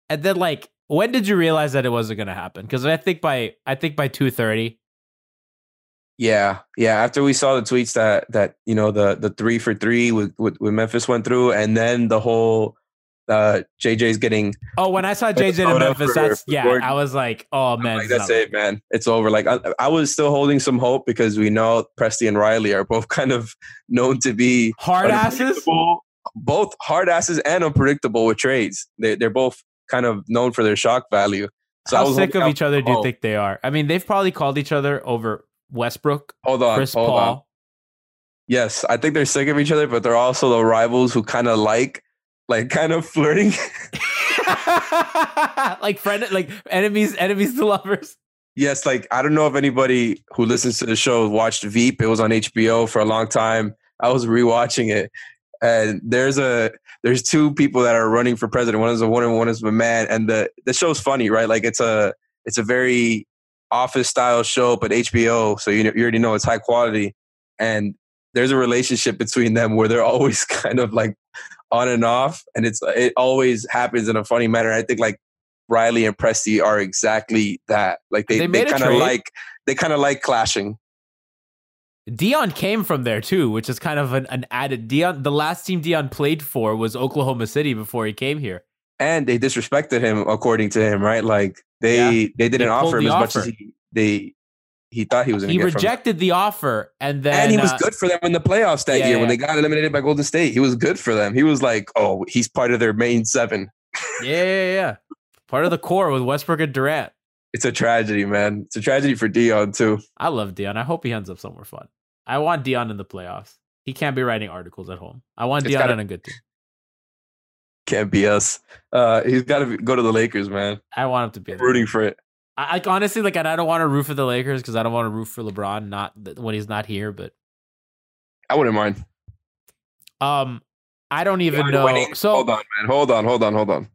[SPEAKER 3] And then like, when did you realize that it wasn't going to happen? Because I think by I think by 2:30.
[SPEAKER 4] Yeah, yeah. After we saw the tweets that that you know the the three for three with with, with Memphis went through, and then the whole uh JJ's getting
[SPEAKER 3] Oh, when I saw JJ in Memphis, that's yeah.
[SPEAKER 4] Gordon.
[SPEAKER 3] I was like, oh man,
[SPEAKER 4] like that's it, man. It's over. Like I, I was still holding some hope because we know Presti and Riley are both kind of known to be
[SPEAKER 3] hard asses.
[SPEAKER 4] both hard asses and unpredictable with trades. They they're both kind of known for their shock value. So
[SPEAKER 3] How sick of each other do you think they are? I mean, they've probably called each other over Westbrook,
[SPEAKER 4] Hold on,
[SPEAKER 3] Chris
[SPEAKER 4] hold
[SPEAKER 3] Paul.
[SPEAKER 4] on. Yes, I think they're sick of each other, but they're also the rivals who kind of like, like, kind of flirting.
[SPEAKER 3] like friend, like enemies, enemies to lovers.
[SPEAKER 4] yes, like I don't know if anybody who listens to the show watched Veep. It was on HBO for a long time. I was rewatching it, and there's a there's two people that are running for president. One is a woman, one is a man, and the the show's funny, right? Like it's a it's a very office style show, but HBO, so you know, you already know it's high quality, and there's a relationship between them where they're always kind of like on and off, and it's it always happens in a funny manner. I think like Riley and Presti are exactly that. Like they
[SPEAKER 3] They
[SPEAKER 4] they, kind of like they kind of like clashing.
[SPEAKER 3] Dion came from there too, which is kind of an, an added. Dion, the last team Dion played for was Oklahoma City before he came here.
[SPEAKER 4] and they disrespected him according to him right like they
[SPEAKER 3] Yeah.
[SPEAKER 4] they didn't
[SPEAKER 3] He pulled
[SPEAKER 4] offer him as much as he they he thought he was
[SPEAKER 3] He
[SPEAKER 4] get from
[SPEAKER 3] rejected the offer, and then
[SPEAKER 4] and he was
[SPEAKER 3] uh,
[SPEAKER 4] good for them in the playoffs that
[SPEAKER 3] yeah,
[SPEAKER 4] year when they got eliminated by Golden State. He was good for them. He was like, "Oh, he's part of their main seven.
[SPEAKER 3] Yeah, yeah, yeah. Part of the core with Westbrook and Durant.
[SPEAKER 4] It's a tragedy, man. It's a tragedy for Dion too.
[SPEAKER 3] I love Dion. I hope he ends up somewhere fun. I want Dion in the playoffs. He can't be writing articles at home. I want
[SPEAKER 4] It's
[SPEAKER 3] Dion
[SPEAKER 4] gotta-
[SPEAKER 3] on a good team.
[SPEAKER 4] Can't be us. Uh, he's got to go to the Lakers, man.
[SPEAKER 3] I want him to be. the
[SPEAKER 4] Rooting for it.
[SPEAKER 3] I, like honestly, like, and I don't want to root for the Lakers because I don't want to root for LeBron, not when he's not here. But
[SPEAKER 4] I wouldn't mind.
[SPEAKER 3] um, I don't even
[SPEAKER 4] Dion
[SPEAKER 3] know.
[SPEAKER 4] winning-
[SPEAKER 3] So
[SPEAKER 4] hold on, man. Hold on, hold on, hold on.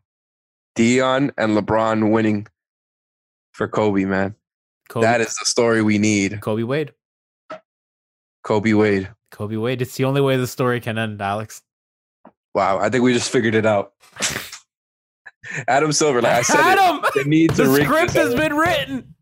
[SPEAKER 4] Dion and LeBron winning for Kobe, man.
[SPEAKER 3] Kobe,
[SPEAKER 4] That is the story we need.
[SPEAKER 3] Kobe Wade.
[SPEAKER 4] Kobe Wade.
[SPEAKER 3] Kobe Wade. It's the only way the story can end, Alex.
[SPEAKER 4] Wow, I think we just figured it out. Adam Silver, like I said,
[SPEAKER 3] Adam,
[SPEAKER 4] they need to
[SPEAKER 3] the script has been written.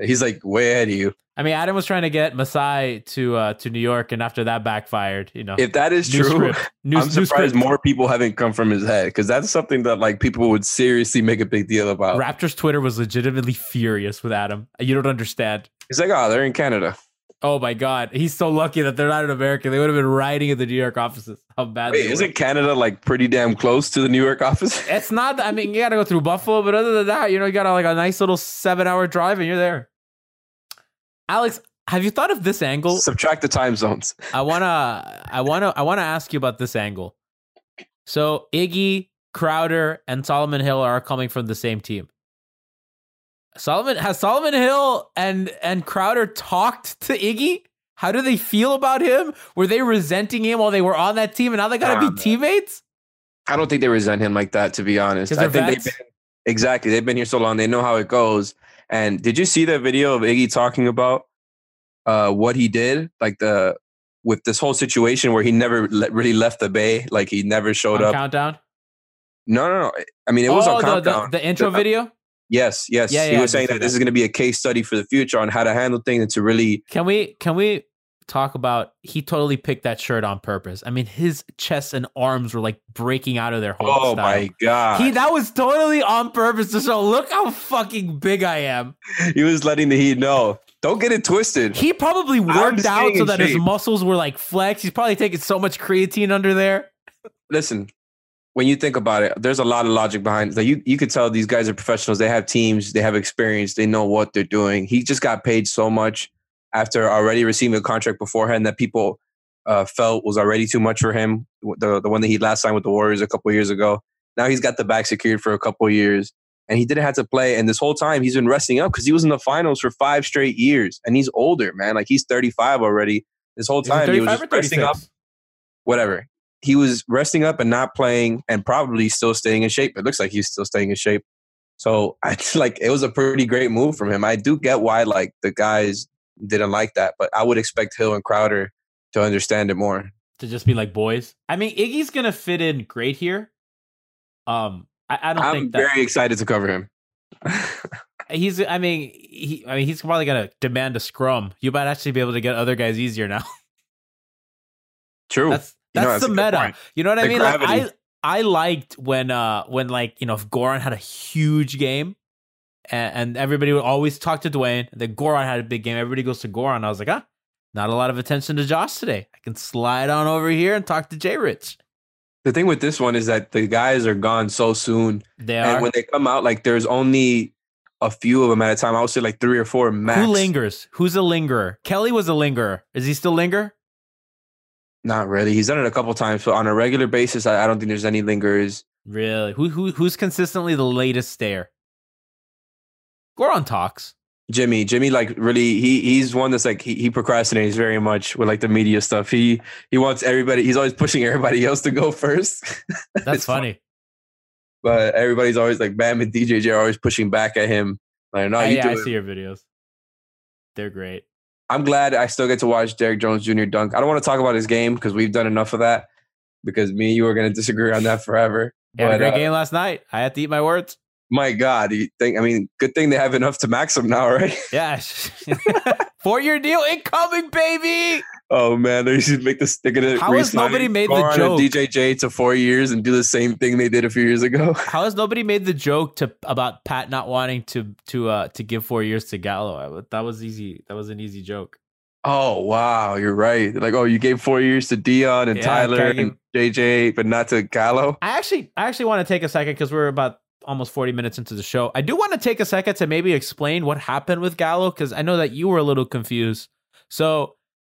[SPEAKER 4] He's like way ahead of you.
[SPEAKER 3] I mean, Adam was trying to get Masai to uh, to New York, and after that backfired, you know.
[SPEAKER 4] If that is
[SPEAKER 3] new
[SPEAKER 4] true.
[SPEAKER 3] New,
[SPEAKER 4] I'm
[SPEAKER 3] new
[SPEAKER 4] surprised
[SPEAKER 3] script.
[SPEAKER 4] more people haven't come from his head because that's something that like people would seriously make a big deal about.
[SPEAKER 3] Raptors Twitter was legitimately furious with Adam. You don't understand.
[SPEAKER 4] He's like, oh, they're in Canada.
[SPEAKER 3] Oh my god, he's so lucky that they're not in America. They would have been riding in the New York offices. How bad?
[SPEAKER 4] Wait, isn't Canada like pretty damn close to the New York office?
[SPEAKER 3] It's not. I mean, you got to go through Buffalo, but other than that, you know, you got like a nice little seven-hour drive, and you're there. Alex, have you thought of this angle?
[SPEAKER 4] Subtract the time zones.
[SPEAKER 3] I wanna, I wanna, I wanna ask you about this angle. So Iggy, Crowder, and Solomon Hill are coming from the same team. Solomon has Solomon Hill and and Crowder talked to Iggy. How do they feel about him? Were they resenting him while they were on that team, and now they gotta be teammates?
[SPEAKER 4] I don't think they resent him like that, to be honest. I think
[SPEAKER 3] vets?
[SPEAKER 4] they've been exactly. They've been here so long. They know how it goes. And did you see that video of Iggy talking about uh, what he did, like the with this whole situation where he never le- really left the Bay, like he never showed
[SPEAKER 3] On
[SPEAKER 4] up.
[SPEAKER 3] countdown.
[SPEAKER 4] No, no, no. I mean, it was
[SPEAKER 3] oh,
[SPEAKER 4] on
[SPEAKER 3] the,
[SPEAKER 4] countdown.
[SPEAKER 3] the, the intro
[SPEAKER 4] The-
[SPEAKER 3] video.
[SPEAKER 4] Yes, yes.
[SPEAKER 3] Yeah,
[SPEAKER 4] he
[SPEAKER 3] yeah, I
[SPEAKER 4] was saying that this is going to be a case study for the future on how to handle things and to really.
[SPEAKER 3] Can we can we talk about he totally picked that shirt on purpose? I mean, his chest and arms were like breaking out of their whole
[SPEAKER 4] Oh
[SPEAKER 3] style.
[SPEAKER 4] my god!
[SPEAKER 3] He that was totally on purpose to show. Look how fucking big I am.
[SPEAKER 4] he was letting the Heat know. Don't get it twisted.
[SPEAKER 3] He probably worked out so that his muscles were like flexed. He's probably taking so much creatine under there.
[SPEAKER 4] Listen, when you think about it, there's a lot of logic behind it. Like you, you could tell these guys are professionals. They have teams, they have experience, they know what they're doing. He just got paid so much after already receiving a contract beforehand that people uh, felt was already too much for him. The the one that he last signed with the Warriors a couple years ago. Now he's got the back secured for a couple years, and he didn't have to play. And this whole time he's been resting up because he was in the finals for five straight years, and he's older, man. Like he's 35 already. This whole time he was
[SPEAKER 3] 35
[SPEAKER 4] just resting up whatever. He was resting up and not playing and probably still staying in shape. It looks like he's still staying in shape. So I like it was a pretty great move from him. I do get why like the guys didn't like that, but I would expect Hill and Crowder to understand it more.
[SPEAKER 3] to just be like boys. I mean, Iggy's gonna fit in great here. Um, I, I don't
[SPEAKER 4] I'm
[SPEAKER 3] think that
[SPEAKER 4] very excited to cover him.
[SPEAKER 3] he's. I mean, he. I mean, he's probably gonna demand a scrum. You might actually be able to get other guys easier now.
[SPEAKER 4] True.
[SPEAKER 3] That's
[SPEAKER 4] Know,
[SPEAKER 3] that's
[SPEAKER 4] that's
[SPEAKER 3] the meta.
[SPEAKER 4] point.
[SPEAKER 3] You know what I
[SPEAKER 4] The
[SPEAKER 3] mean? Like, I. I liked when uh when like you know if Goran had a huge game, and, and everybody would always talk to Dwyane. And then Goran had a big game. Everybody goes to Goran. I was like, ah, not a lot of attention to Josh today. I can slide on over here and talk to Jay Rich.
[SPEAKER 4] the thing with this one is that the guys are gone so soon,
[SPEAKER 3] They
[SPEAKER 4] and
[SPEAKER 3] are.
[SPEAKER 4] when they come out, like there's only a few of them at a time. I would say like three or four max.
[SPEAKER 3] Who lingers? Who's a lingerer? Kelly was a lingerer. Is he still linger?
[SPEAKER 4] Not really. He's done it a couple times, but on a regular basis, I, I don't think there's any lingers.
[SPEAKER 3] Really? Who who who's consistently the latest stare? Goran talks.
[SPEAKER 4] Jimmy, Jimmy, like really, he he's one that's like he, he procrastinates very much with like the media stuff. He he wants everybody. He's always pushing everybody else to go first.
[SPEAKER 3] That's
[SPEAKER 4] It's fun.
[SPEAKER 3] funny.
[SPEAKER 4] but everybody's always like Bam and DJJ are always pushing back at him. Like, no,
[SPEAKER 3] Oh,
[SPEAKER 4] you
[SPEAKER 3] yeah, I see your videos. They're great.
[SPEAKER 4] I'm glad I still get to watch Derrick Jones Jr. dunk. I don't want to talk about his game because we've done enough of that. Because me and you are going to disagree on that forever.
[SPEAKER 3] Had a great
[SPEAKER 4] uh,
[SPEAKER 3] game last night. I had to eat my words.
[SPEAKER 4] My God, you think? I mean, good thing they have enough to max him now, right?
[SPEAKER 3] Yeah. Four year deal incoming, baby.
[SPEAKER 4] Oh man, they're just make this. They're gonna.
[SPEAKER 3] How has nobody made the joke?
[SPEAKER 4] DJJ to four years and do the same thing they did a few years ago.
[SPEAKER 3] How has nobody made the joke to about Pat not wanting to to uh to give four years to Gallo? That was easy. That was an easy joke.
[SPEAKER 4] Oh wow, you're right. They're like, oh, you gave four years to Dion and
[SPEAKER 3] Yeah,
[SPEAKER 4] Tyler and JJ, but not to Gallo.
[SPEAKER 3] I actually I actually want to take a second because we're about almost 40 minutes into the show. I do want to take a second to maybe explain what happened with Gallo because I know that you were a little confused. So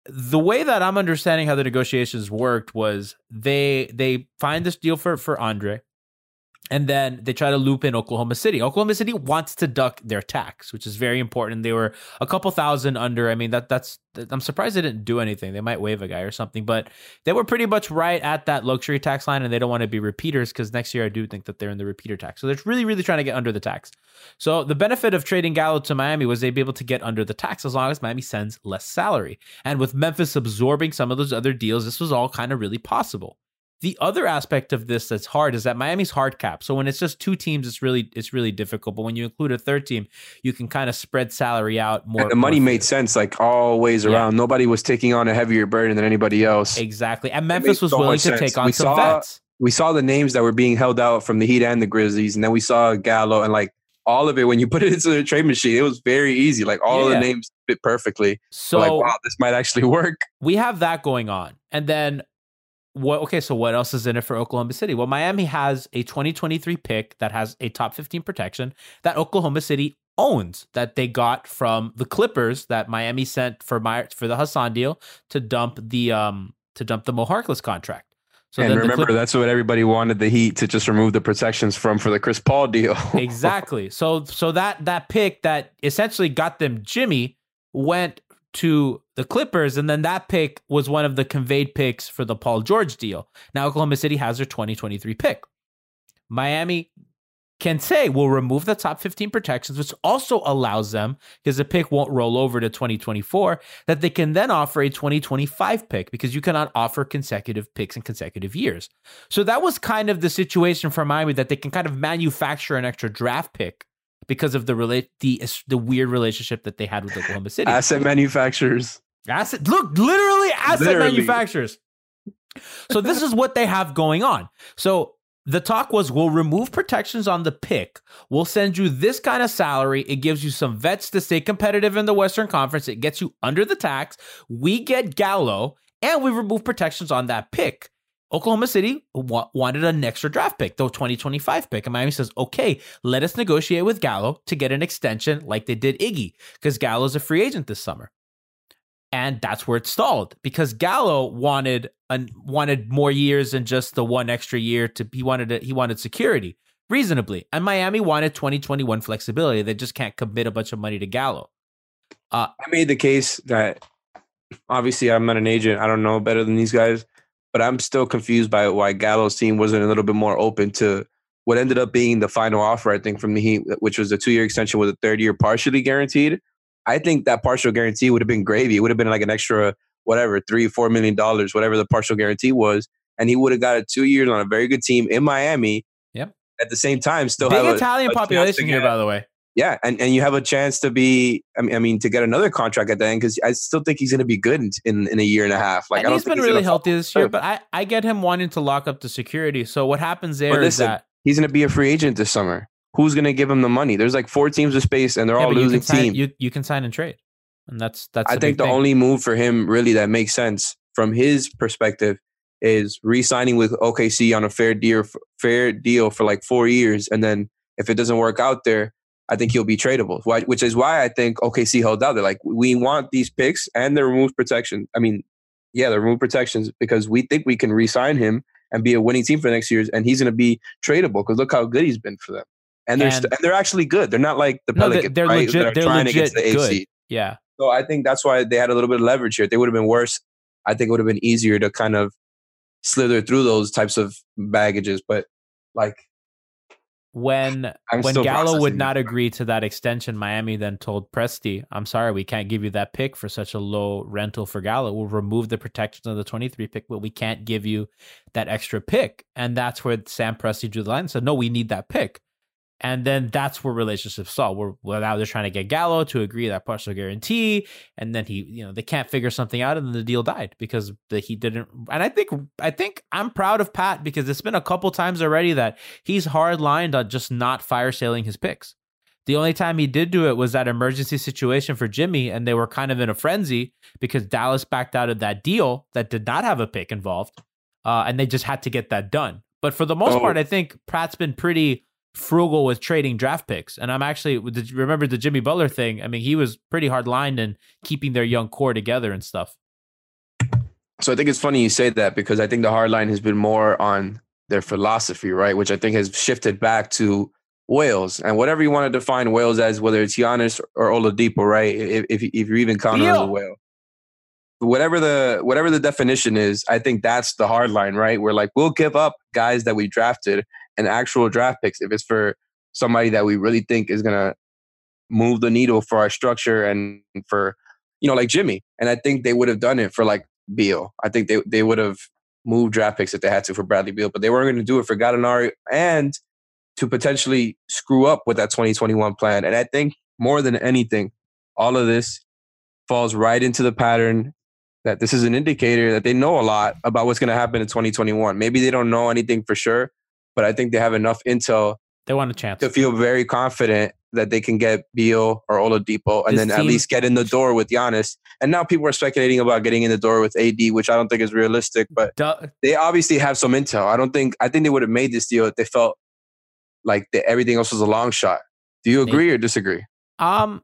[SPEAKER 3] the way that I'm understanding how the negotiations worked was they they find this deal for for Andre. And then they try to loop in Oklahoma City. Oklahoma City wants to duck their tax, which is very important. They were a couple thousand under. I mean, that that's I'm surprised they didn't do anything. They might waive a guy or something, but they were pretty much right at that luxury tax line, and they don't want to be repeaters because next year I do think that they're in the repeater tax. So they're really, really trying to get under the tax. So the benefit of trading Gallo to Miami was they'd be able to get under the tax as long as Miami sends less salary. And with Memphis absorbing some of those other deals, this was all kind of really possible. The other aspect of this that's hard is that Miami's hard cap. So when it's just two teams, it's really it's really difficult. But when you include a third team, you can kind of spread salary out more.
[SPEAKER 4] And the money
[SPEAKER 3] more
[SPEAKER 4] made sense, like all ways
[SPEAKER 3] Yeah.
[SPEAKER 4] around. Nobody was taking on a heavier burden than anybody else.
[SPEAKER 3] Exactly. And Memphis was
[SPEAKER 4] so
[SPEAKER 3] willing to
[SPEAKER 4] sense.
[SPEAKER 3] take on
[SPEAKER 4] We
[SPEAKER 3] some
[SPEAKER 4] saw-
[SPEAKER 3] vets.
[SPEAKER 4] we saw the names that were being held out from the Heat and the Grizzlies, and then we saw Gallo and like all of it. When you put it into the trade machine, it was very easy. Like all
[SPEAKER 3] Yeah.
[SPEAKER 4] the names fit perfectly.
[SPEAKER 3] So
[SPEAKER 4] like wow, this might actually work.
[SPEAKER 3] we have that going on. And then what okay, so what else is in it for Oklahoma City? Well, Miami has a 2023 pick that has a top 15 protection that Oklahoma City owns that they got from the Clippers that Miami sent for my for the Hassan deal to dump the um to dump the Moe Harkless contract. So
[SPEAKER 4] and remember,
[SPEAKER 3] Clip-
[SPEAKER 4] that's what everybody wanted the Heat to just remove the protections from for the Chris Paul deal.
[SPEAKER 3] exactly. So so that that pick that essentially got them Jimmy went to the Clippers, and then that pick was one of the conveyed picks for the Paul George deal. Now Oklahoma City has their 2023 pick. Miami can say we'll remove the top 15 protections, which also allows them, because the pick won't roll over to 2024, that they can then offer a 2025 pick because you cannot offer consecutive picks in consecutive years. So that was kind of the situation for Miami that they can kind of manufacture an extra draft pick because of the relate the the weird relationship that they had with Oklahoma City.
[SPEAKER 4] Asset manufacturers.
[SPEAKER 3] Asset, look, literally asset
[SPEAKER 4] Literally.
[SPEAKER 3] manufacturers. So this is what they have going on. So the talk was we'll remove protections on the pick. We'll send you this kind of salary. It gives you some vets to stay competitive in the Western Conference. It gets you under the tax. We get Gallo and we remove protections on that pick. Oklahoma City wa- wanted an extra draft pick, the 2025 pick. And Miami says, okay, let us negotiate with Gallo to get an extension like they did Iggy, because Gallo's a free agent this summer. And that's where it stalled because Gallo wanted an, wanted more years than just the one extra year to he wanted it, he wanted security reasonably. And Miami wanted 2021 flexibility. They just can't commit a bunch of money to Gallo.
[SPEAKER 4] Uh, I made the case that obviously I'm not an agent. I don't know better than these guys, but I'm still confused by why Gallo's team wasn't a little bit more open to what ended up being the final offer, I think, from the Heat, which was a two year extension with a third year partially guaranteed. I think that partial guarantee would have been gravy. It would have been like an extra, whatever, three, four million dollars, whatever the partial guarantee was. And he would have got it two years on a very good team in Miami.
[SPEAKER 3] Yep.
[SPEAKER 4] At the same time, still
[SPEAKER 3] Big
[SPEAKER 4] have a-
[SPEAKER 3] Italian
[SPEAKER 4] a chance
[SPEAKER 3] population here, by the way.
[SPEAKER 4] Yeah, and, and you have a chance to be. I mean, I mean, to get another contract at the end because I still think he's going to be good in, in in a year and a half. Like
[SPEAKER 3] and
[SPEAKER 4] I don't
[SPEAKER 3] he's been really healthy this year, but I, I get him wanting to lock up the security. So what happens there
[SPEAKER 4] But
[SPEAKER 3] is that
[SPEAKER 4] he's going to be a free agent this summer. Who's going to give him the money? There's like four teams of space, and they're
[SPEAKER 3] yeah,
[SPEAKER 4] all
[SPEAKER 3] you
[SPEAKER 4] losing
[SPEAKER 3] sign
[SPEAKER 4] teams.
[SPEAKER 3] you, you can sign and trade. And that's that's
[SPEAKER 4] I think the
[SPEAKER 3] thing.
[SPEAKER 4] only move for him really that makes sense from his perspective is re-signing with OKC on a fair deal, fair deal for like four years, and then if it doesn't work out there, I think he'll be tradable. Which is why I think OKC held out. They're like, we want these picks and the removed protection. I mean, yeah, the removed protections because we think we can re-sign him and be a winning team for the next years, and he's going to be tradable because look how good he's been for them. And they're
[SPEAKER 3] And-
[SPEAKER 4] st- and they're actually good. They're not like the
[SPEAKER 3] No,
[SPEAKER 4] Pelicans,
[SPEAKER 3] they're
[SPEAKER 4] right?
[SPEAKER 3] legit- they're
[SPEAKER 4] trying to get to the
[SPEAKER 3] legit
[SPEAKER 4] seed.
[SPEAKER 3] yeah.
[SPEAKER 4] So I think that's why they had a little bit of leverage here. If they would have been worse, I think it would have been easier to kind of slither through those types of baggages. But like,
[SPEAKER 3] When
[SPEAKER 4] I'm
[SPEAKER 3] when Gallo would not agree to that extension, Miami then told Presti, "I'm sorry, we can't give you that pick for such a low rental for Gallo. We'll remove the protection of the 23 pick, but we can't give you that extra pick." And that's where Sam Presti drew the line and said, "No, we need that pick." And then that's where relationships stalled. Where well, now they're trying to get Gallo to agree that partial guarantee, and then he, you know, they can't figure something out, and then the deal died because the he didn't. And I think I think I'm proud of Pat because it's been a couple times already that he's hard lined on just not fire sailing his picks. The only time he did do it was that emergency situation for Jimmy, and they were kind of in a frenzy because Dallas backed out of that deal that did not have a pick involved, uh, and they just had to get that done. But for the most
[SPEAKER 4] Oh.
[SPEAKER 3] part, I think Pratt's been pretty frugal with trading draft picks. And I'm actually did you remember the Jimmy Butler thing. I mean, he was pretty hard lined in keeping their young core together and stuff.
[SPEAKER 4] so I think it's funny you say that because I think the hard line has been more on their philosophy, right? Which I think has shifted back to whales and whatever you want to define whales as, whether it's Giannis or Oladipo, right? If if, if you're even counting as a whale. Whatever the whatever the definition is, I think that's the hard line, right? We're like, we'll give up guys that we drafted and actual draft picks if it's for somebody that we really think is gonna move the needle for our structure and for you know like Jimmy. And I think they would have done it for like Beal. I think they they would have moved draft picks if they had to for Bradley Beal, but they weren't going to do it for Gallinari and to potentially screw up with that 2021 plan. And I think more than anything, all of this falls right into the pattern that this is an indicator that they know a lot about what's going to happen in 2021. Maybe they don't know anything for sure, but I think they have enough intel
[SPEAKER 3] They want a chance.
[SPEAKER 4] to feel very confident that they can get Beal or Oladipo and
[SPEAKER 3] This
[SPEAKER 4] then at least get in the door with Giannis. And now people are speculating about getting in the door with AD, which I don't think is realistic, but
[SPEAKER 3] Du-
[SPEAKER 4] they obviously have some intel. I don't think I think they would have made this deal if they felt like the, everything else was a long shot. Do you agree or disagree?
[SPEAKER 3] Um,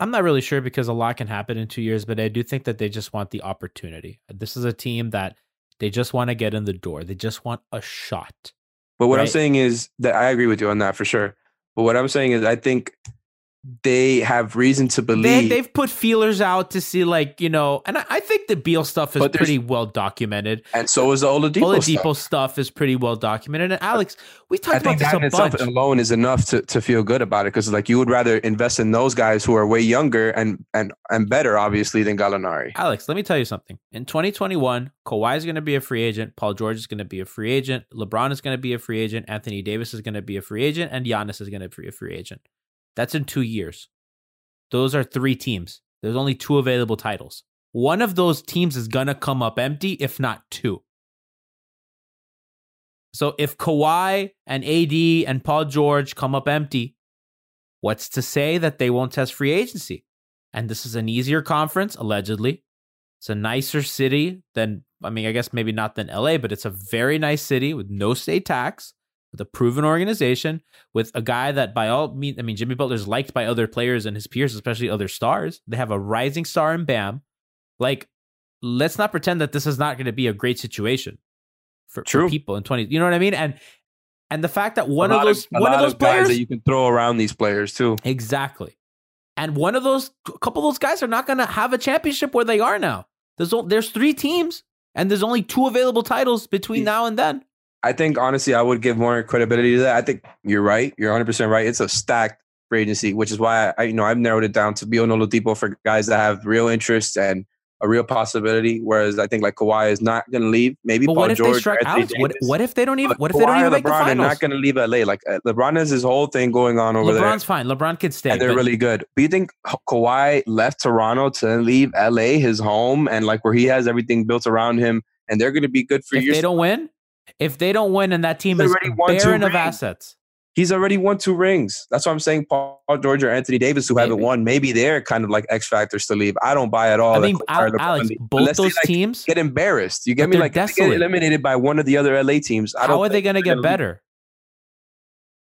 [SPEAKER 3] I'm not really sure because a lot can happen in two years, but I do think that they just want the opportunity. This is a team that they just want to get in the door. They just want a shot.
[SPEAKER 4] But what I'm saying is that I agree with you on that for sure. But what I'm saying is I think they have reason to believe
[SPEAKER 3] they've put feelers out to see, like you know, and I, I think the Beal stuff is pretty well documented.
[SPEAKER 4] and so is the Oladipo,
[SPEAKER 3] Oladipo
[SPEAKER 4] stuff.
[SPEAKER 3] stuff. is pretty well documented. And Alex, we
[SPEAKER 4] I
[SPEAKER 3] talked about
[SPEAKER 4] think
[SPEAKER 3] this
[SPEAKER 4] that
[SPEAKER 3] a bunch.
[SPEAKER 4] alone is enough to, to feel good about it because like you would rather invest in those guys who are way younger and and and better obviously than Gallinari.
[SPEAKER 3] Alex, let me tell you something. In 2021, Kawhi is going to be a free agent. Paul George is going to be a free agent. LeBron is going to be a free agent. Anthony Davis is going to be a free agent. And Giannis is going to be a free agent. That's in two years. Those are three teams. There's only two available titles. One of those teams is going to come up empty, if not two. So if Kawhi and AD and Paul George come up empty, what's to say that they won't test free agency? And this is an easier conference, allegedly. It's a nicer city than I mean, I guess maybe not than LA, but it's a very nice city with no state tax, with a proven organization, with a guy that by all means, I mean, Jimmy Butler's liked by other players and his peers, especially other stars. They have a rising star in Bam. Like, let's not pretend that this is not going to be a great situation for, for people in 20. You know what I mean? And and the fact that one of those
[SPEAKER 4] a
[SPEAKER 3] one of those
[SPEAKER 4] guys
[SPEAKER 3] players
[SPEAKER 4] that you can throw around these players too.
[SPEAKER 3] Exactly. And one of those, a couple of those guys are not going to have a championship where they are now. There's there's three teams, and there's only two available titles between now and then.
[SPEAKER 4] I think honestly, I would give more credibility to that. I think you're right. You're 100 percent right. It's a stacked free agency, which is why I, you know I've narrowed it down to Bio Oladipo for guys that have real interest and a real possibility. Whereas I think like Kawhi is not going to leave. Maybe
[SPEAKER 3] But
[SPEAKER 4] Paul
[SPEAKER 3] what if
[SPEAKER 4] George.
[SPEAKER 3] they strike Alex? What, what if they don't even? What if they don't even
[SPEAKER 4] and
[SPEAKER 3] make the
[SPEAKER 4] LeBron are
[SPEAKER 3] finals?
[SPEAKER 4] not going to leave LA. Like uh, LeBron has his whole thing going on over there.
[SPEAKER 3] LeBron's fine. LeBron could stay.
[SPEAKER 4] and they're
[SPEAKER 3] but
[SPEAKER 4] really good. But you think Ka- Kawhi left Toronto to leave LA, his home, and like where he has everything built around him, and they're going to be good for
[SPEAKER 3] if
[SPEAKER 4] years?
[SPEAKER 3] they don't win, if they don't win, and that team
[SPEAKER 4] He's
[SPEAKER 3] is barren of assets,
[SPEAKER 4] He's already won two rings. That's why I'm saying Paul George or Anthony Davis, who haven't won, maybe they're kind of like X factors to leave. I don't buy at all.
[SPEAKER 3] I mean,
[SPEAKER 4] Kawhi
[SPEAKER 3] Al- Alex, both
[SPEAKER 4] Unless
[SPEAKER 3] those
[SPEAKER 4] like,
[SPEAKER 3] teams,
[SPEAKER 4] get embarrassed. You get me? Like they get eliminated by one of the other LA teams. I don't.
[SPEAKER 3] how are they going to get better?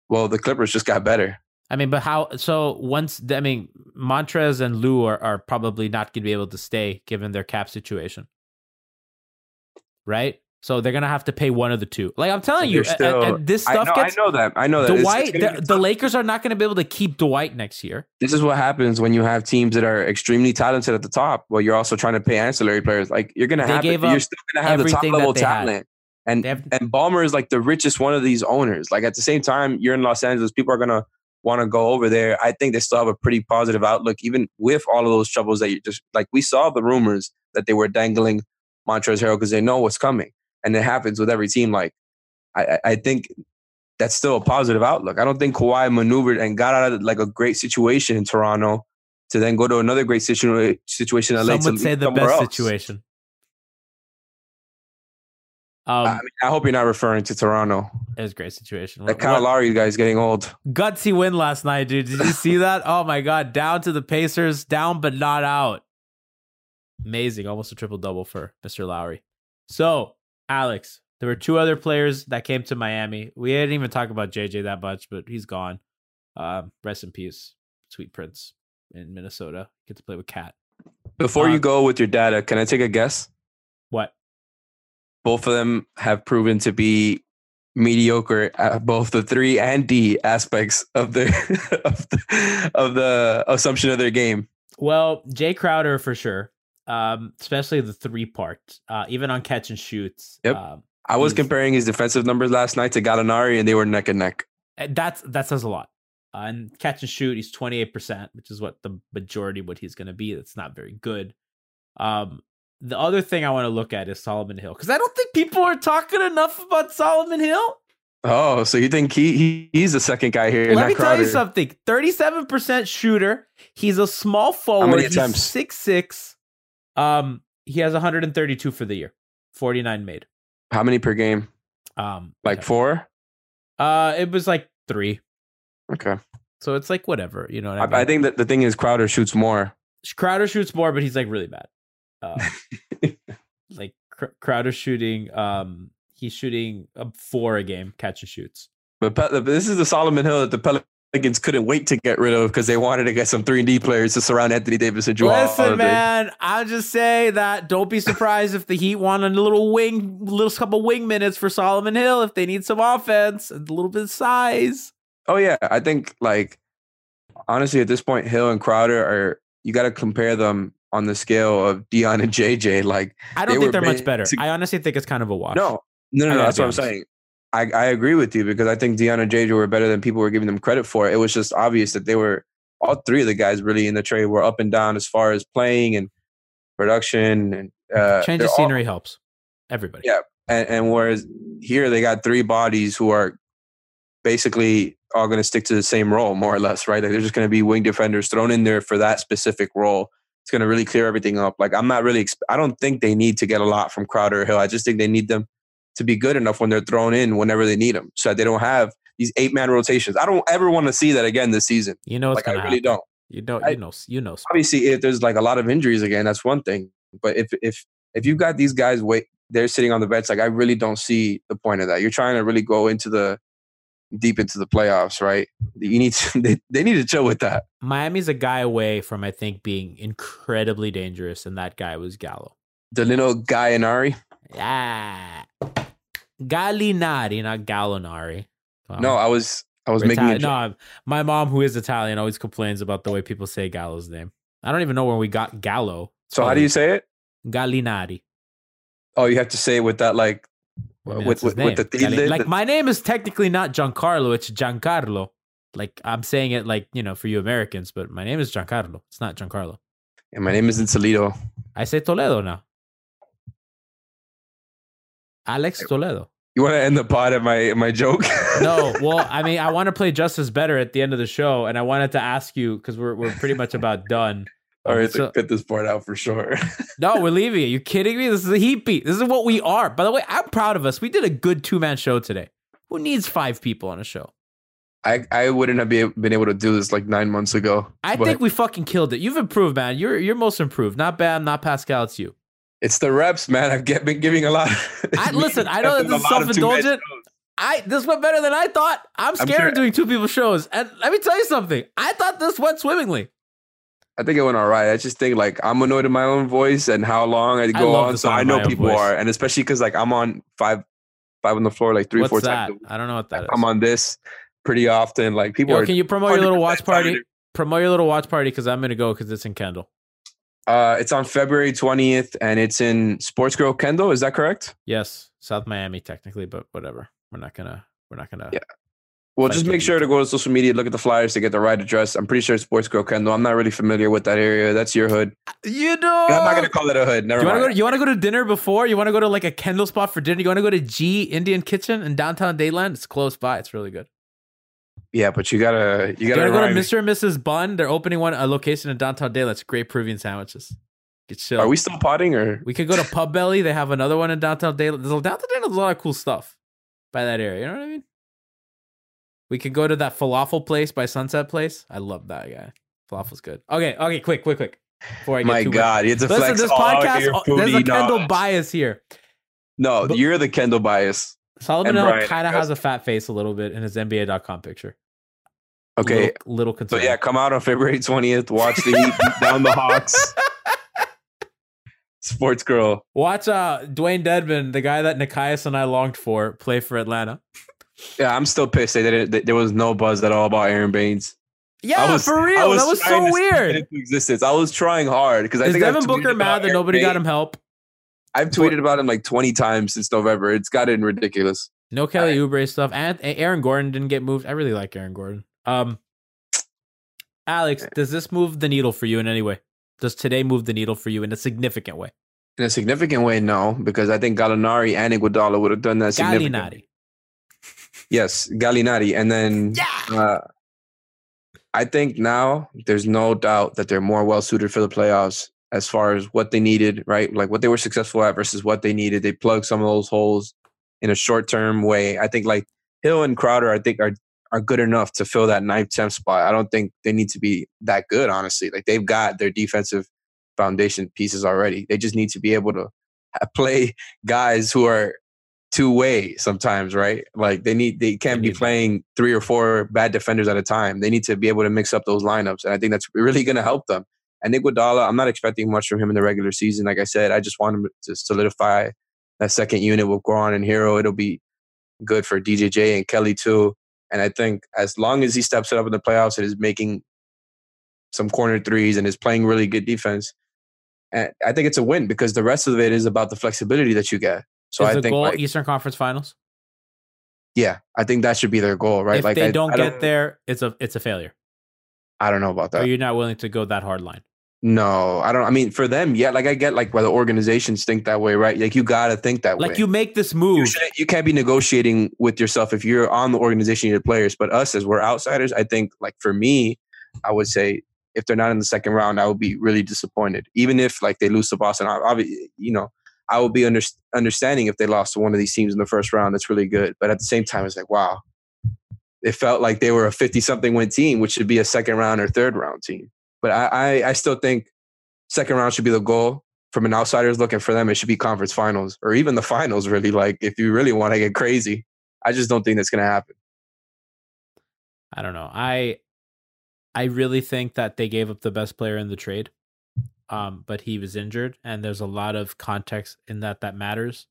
[SPEAKER 4] Well, the Clippers just got better.
[SPEAKER 3] I mean, but how? So once I mean, Montrez and Lou are, are probably not going to be able to stay given their cap situation, right? So they're going to have to pay one of the two. Like I'm telling you,
[SPEAKER 4] still-
[SPEAKER 3] and this
[SPEAKER 4] I
[SPEAKER 3] stuff
[SPEAKER 4] know,
[SPEAKER 3] gets
[SPEAKER 4] I know that. I know that. It's- it's
[SPEAKER 3] Dwight. The, the. Lakers are not going to be able to keep Dwight next year.
[SPEAKER 4] this is what happens when you have teams that are extremely talented at the top, but you're also trying to pay ancillary players. Like you're gonna
[SPEAKER 3] They
[SPEAKER 4] have, it, you're still gonna have the top level
[SPEAKER 3] they had.
[SPEAKER 4] talent. And
[SPEAKER 3] have-
[SPEAKER 4] and Ballmer is like the richest one of these owners. Like at the same time, you're in Los Angeles, people are gonna want to go over there. I think they still have a pretty positive outlook, even with all of those troubles that you just like. We saw the rumors that they were dangling Montrezl Harrell because they know what's coming, and it happens with every team. Like I, I- think that's still a positive outlook. I don't think Kawhi maneuvered and got out of like a great situation in Toronto to then go to another great situa- situation in LA.
[SPEAKER 3] Some would say the best
[SPEAKER 4] else.
[SPEAKER 3] situation. Um,
[SPEAKER 4] I, mean, I hope you're not referring to Toronto.
[SPEAKER 3] it was a great situation.
[SPEAKER 4] That Kyle Lowry guy is getting old.
[SPEAKER 3] gutsy win last night, dude. Did you see that? Oh my god, down to the Pacers, down but not out. Amazing, almost a triple double for Mr. Lowry. So, Alex, there were two other players that came to Miami. We didn't even talk about JJ that much, but he's gone. Um, rest in peace, Sweet Prince in Minnesota. Get to play with KAT.
[SPEAKER 4] Before
[SPEAKER 3] Uh,
[SPEAKER 4] you go with your data, can I take a guess?
[SPEAKER 3] What?
[SPEAKER 4] Both of them have proven to be mediocre at both the three and D aspects of the of the, of the assumption of their game.
[SPEAKER 3] Well, Jay Crowder for sure. Um, especially the three part. Uh, even on catch and shoots.
[SPEAKER 4] Yep.
[SPEAKER 3] Um,
[SPEAKER 4] I was comparing his defensive numbers last night to Gallinari, and they were neck and neck.
[SPEAKER 3] Uh, That's that says a lot. Uh, and catch and shoot, he's twenty eight percent, which is what the majority what he's going to be. That's not very good. Um, the other thing I want to look at is Solomon Hill because I don't think people are talking enough about Solomon Hill.
[SPEAKER 4] Oh, so you think he, he he's the second guy here?
[SPEAKER 3] Let me tell you something: thirty seven percent shooter. He's a small forward.
[SPEAKER 4] many
[SPEAKER 3] He's
[SPEAKER 4] attempts?
[SPEAKER 3] six six. Um, he has one hundred and thirty two for the year, forty nine made.
[SPEAKER 4] How many per game?
[SPEAKER 3] Um,
[SPEAKER 4] Like four?
[SPEAKER 3] Uh, it was like three.
[SPEAKER 4] Okay.
[SPEAKER 3] So it's like whatever, you know. What I, mean?
[SPEAKER 4] I, I think that the thing is Crowder shoots more.
[SPEAKER 3] Crowder shoots more, but he's like really bad. Uh, like Cr- Crowder shooting, um, he's shooting a four a game, catch and shoots.
[SPEAKER 4] But Pe- this is the Solomon Hill that the Pelicans couldn't wait to get rid of because they wanted to get some three and D players to surround Anthony Davis and Joel.
[SPEAKER 3] Listen,
[SPEAKER 4] Holiday.
[SPEAKER 3] man, I'll just say that don't be surprised if the Heat want a little wing, little couple wing minutes for Solomon Hill if they need some offense and a little bit of size.
[SPEAKER 4] Oh yeah, I think like honestly at this point, Hill and Crowder are you got to compare them on the scale of Dion and JJ. Like
[SPEAKER 3] I don't
[SPEAKER 4] They
[SPEAKER 3] think they're much better.
[SPEAKER 4] basic-
[SPEAKER 3] I honestly think it's kind of a wash.
[SPEAKER 4] no, no, no, no that's what I'm saying. I, I agree with you because I think Dion and JJ were better than people were giving them credit for. It was just obvious that they were all three of the guys really in the trade were up and down as far as playing and production and uh,
[SPEAKER 3] change of
[SPEAKER 4] all-
[SPEAKER 3] scenery helps everybody.
[SPEAKER 4] Yeah. and, and whereas here they got three bodies who are basically all going to stick to the same role more or less right like they're just going to be wing defenders thrown in there for that specific role it's going to really clear everything up like i'm not really exp- i don't think they need to get a lot from crowder or hill i just think they need them to be good enough when they're thrown in whenever they need them so that they don't have these eight man rotations i don't ever want to see that again this season
[SPEAKER 3] You know it's
[SPEAKER 4] like i really
[SPEAKER 3] happen.
[SPEAKER 4] don't
[SPEAKER 3] You know,
[SPEAKER 4] I-
[SPEAKER 3] you know, you know.
[SPEAKER 4] obviously if there's like a lot of injuries again that's one thing but if if if you've got these guys wait they're sitting on the bench. Like I really don't see the point of that. You're trying to really go into the deep into the playoffs, right? You need to, they, they need to chill with that.
[SPEAKER 3] Miami's a guy away from I think being incredibly dangerous, and that guy was Gallo.
[SPEAKER 4] Danilo Gallinari.
[SPEAKER 3] Yeah, Gallinari, not Gallinari.
[SPEAKER 4] No, I was I was making a
[SPEAKER 3] no. My mom, who is Italian, always complains about the way people say Gallo's name. I don't even know where we got Gallo.
[SPEAKER 4] So how do you say it?
[SPEAKER 3] Gallinari?
[SPEAKER 4] Oh, you have to say it with that like
[SPEAKER 3] I mean,
[SPEAKER 4] with with, with the
[SPEAKER 3] name. Galli-
[SPEAKER 4] tilde.
[SPEAKER 3] like my name is technically not Giancarlo, it's Giancarlo. Like I'm saying it like you know for you Americans, but my name is Giancarlo. It's not Giancarlo.
[SPEAKER 4] and my name isn't Toledo.
[SPEAKER 3] I say Toledo now. Alex Toledo.
[SPEAKER 4] You want to end the pod at my my joke?
[SPEAKER 3] No, well, I mean, I want to play Justise better at the end of the show, and I wanted to ask you because we're we're pretty much about done.
[SPEAKER 4] All right,
[SPEAKER 3] So-
[SPEAKER 4] cut this part out for sure.
[SPEAKER 3] No, we're leaving it. You kidding me? This is a heat beat. This is what we are. By the way, I'm proud of us. We did a good two man show today. Who needs five people on a show?
[SPEAKER 4] I I wouldn't have been able to do this like nine months ago.
[SPEAKER 3] I
[SPEAKER 4] but
[SPEAKER 3] think we fucking killed it. You've improved, man. You're you're most improved. Not bad. Not Pascal. It's you.
[SPEAKER 4] It's the reps, man. I've get, been giving a lot.
[SPEAKER 3] I- listen, I know that this is self-indulgent. I this went better than I thought. I'm scared
[SPEAKER 4] sure-
[SPEAKER 3] of doing two people shows. And let me tell you something. I thought this went swimmingly.
[SPEAKER 4] I think it went all right. I just think like I'm annoyed at my own voice and how long I go
[SPEAKER 3] love
[SPEAKER 4] on. So I know people
[SPEAKER 3] voice.
[SPEAKER 4] are, and especially because like I'm on five, five on the floor like three,
[SPEAKER 3] What's
[SPEAKER 4] four
[SPEAKER 3] that?
[SPEAKER 4] times.
[SPEAKER 3] I don't know what that is.
[SPEAKER 4] I'm on this pretty often. Like people
[SPEAKER 3] Yo,
[SPEAKER 4] are.
[SPEAKER 3] can you promote your little watch party? Promote your little watch party because I'm gonna go because it's in Kendall.
[SPEAKER 4] Uh, it's on February 20th, and it's in Sports Grill Kendall. Is that correct?
[SPEAKER 3] Yes, South Miami technically, but whatever. We're not gonna. We're not gonna.
[SPEAKER 4] Yeah. Well, just make sure to go to social media, look at the flyers to get the right address. I'm pretty sure it's Sports Grill Kendall. I'm not really familiar with that area. That's your hood.
[SPEAKER 3] You do.
[SPEAKER 4] And I'm not gonna call it a hood. Never
[SPEAKER 3] You to
[SPEAKER 4] mind.
[SPEAKER 3] To, you want to go to dinner before? You want to go to like a Kendall spot for dinner? You want to go to Ghee Indian Kitchen in downtown Dadeland? It's close by. It's really good.
[SPEAKER 4] Yeah, but you gotta you
[SPEAKER 3] You
[SPEAKER 4] gotta
[SPEAKER 3] gotta go to. Mr. and Mrs. Bun. They're opening one a location in downtown Dadeland. It's great Peruvian sandwiches. Get chill.
[SPEAKER 4] Are we still potting or?
[SPEAKER 3] We could go to Pub Belly. They have another one in downtown Dadeland. There's a, downtown. There's a lot of cool stuff by that area. You know what I mean? We could go to that falafel place by Sunset Place. I love that guy. Falafel's good. Okay, okay, quick, quick, quick. Before I get
[SPEAKER 4] My
[SPEAKER 3] too
[SPEAKER 4] God, you have
[SPEAKER 3] Listen,
[SPEAKER 4] flex
[SPEAKER 3] this podcast. oh, there's a Kendall
[SPEAKER 4] knowledge.
[SPEAKER 3] bias here.
[SPEAKER 4] No,
[SPEAKER 3] But-
[SPEAKER 4] you're the Kendall bias.
[SPEAKER 3] Solomon
[SPEAKER 4] And
[SPEAKER 3] Hill
[SPEAKER 4] Brian,
[SPEAKER 3] kind of has a fat face a little bit in his NBA.com picture.
[SPEAKER 4] Okay,
[SPEAKER 3] little, little
[SPEAKER 4] so
[SPEAKER 3] concerned.
[SPEAKER 4] yeah, come out on February 20th. Watch the Heat beat down the Hawks. Sports Grill.
[SPEAKER 3] Watch uh Dewayne Dedmon, the guy that Nekias and I longed for, play for Atlanta.
[SPEAKER 4] Yeah, I'm still pissed. They didn't. that There was no buzz at all about Aron Baynes.
[SPEAKER 3] Yeah,
[SPEAKER 4] I was,
[SPEAKER 3] for
[SPEAKER 4] I
[SPEAKER 3] real. that was so
[SPEAKER 4] to speak it
[SPEAKER 3] weird.
[SPEAKER 4] existence. I was trying hard because I
[SPEAKER 3] Is
[SPEAKER 4] think
[SPEAKER 3] Devin Booker mad that
[SPEAKER 4] Aaron
[SPEAKER 3] nobody got him help?
[SPEAKER 4] I've tweeted about him like 20 times since November. It's gotten ridiculous.
[SPEAKER 3] No Kelly Oubre stuff. And Aaron Gordon didn't get moved. I really like Aaron Gordon. Um, Alex, does this move the needle for you in any way? Does today move the needle for you in a significant way?
[SPEAKER 4] In a significant way, no, because I think Gallinari and Iguodala would have done that significantly.
[SPEAKER 3] Gallinari.
[SPEAKER 4] Yes, Gallinari. And then uh, I think now there's no doubt that they're more well suited for the playoffs as far as what they needed, right? Like what they were successful at versus what they needed. They plugged some of those holes in a short term way. I think like Hill and Crowder, I think are are good enough to fill that ninth, tenth spot. I don't think they need to be that good, honestly. Like they've got their defensive foundation pieces already. They just need to be able to play guys who are two way sometimes, right? Like they need they can't be playing three or four bad defenders at a time. They need to be able to mix up those lineups, and I think that's really going to help them. And Iguodala, I'm not expecting much from him in the regular season. Like I said, I just want him to solidify that second unit with Goran and Herro. It'll be good for DJJ and Kelly too. And I think as long as he steps it up in the playoffs and is making some corner threes and is playing really good defense, and I think it's a win because the rest of it is about the flexibility that you get. So
[SPEAKER 3] Is
[SPEAKER 4] I
[SPEAKER 3] the
[SPEAKER 4] think,
[SPEAKER 3] goal
[SPEAKER 4] like,
[SPEAKER 3] Eastern Conference Finals?
[SPEAKER 4] yeah, I think that should be their goal, right?
[SPEAKER 3] Like if
[SPEAKER 4] like
[SPEAKER 3] they
[SPEAKER 4] I,
[SPEAKER 3] don't
[SPEAKER 4] I
[SPEAKER 3] get there, it's a it's a failure.
[SPEAKER 4] I don't know about that.
[SPEAKER 3] Are you're not willing to go that hard line.
[SPEAKER 4] No, I don't. I mean, for them, yeah, like I get like why the organizations think that way, right? Like you gotta think that way.
[SPEAKER 3] Like you make this
[SPEAKER 4] you,
[SPEAKER 3] move.
[SPEAKER 4] shouldn't- you can't be negotiating with yourself if you're on the organization, you're the players. But us, as we're outsiders, I think, like for me, I would say if they're not in the second round, I would be really disappointed. Even if like they lose to Boston, I, you know, I would be under, understanding if they lost to one of these teams in the first round. That's really good. But at the same time, it's like wow, it felt like they were a fifty-something win team, which should be a second round or third round team. But I, I, I still think second round should be the goal from an outsider's looking for them, it should be conference finals or even the finals. Really, like if you really want to get crazy, I just don't think that's going to happen.
[SPEAKER 3] I don't know. I I really think that they gave up the best player in the trade. Um, but he was injured, and there's a lot of context in that that matters.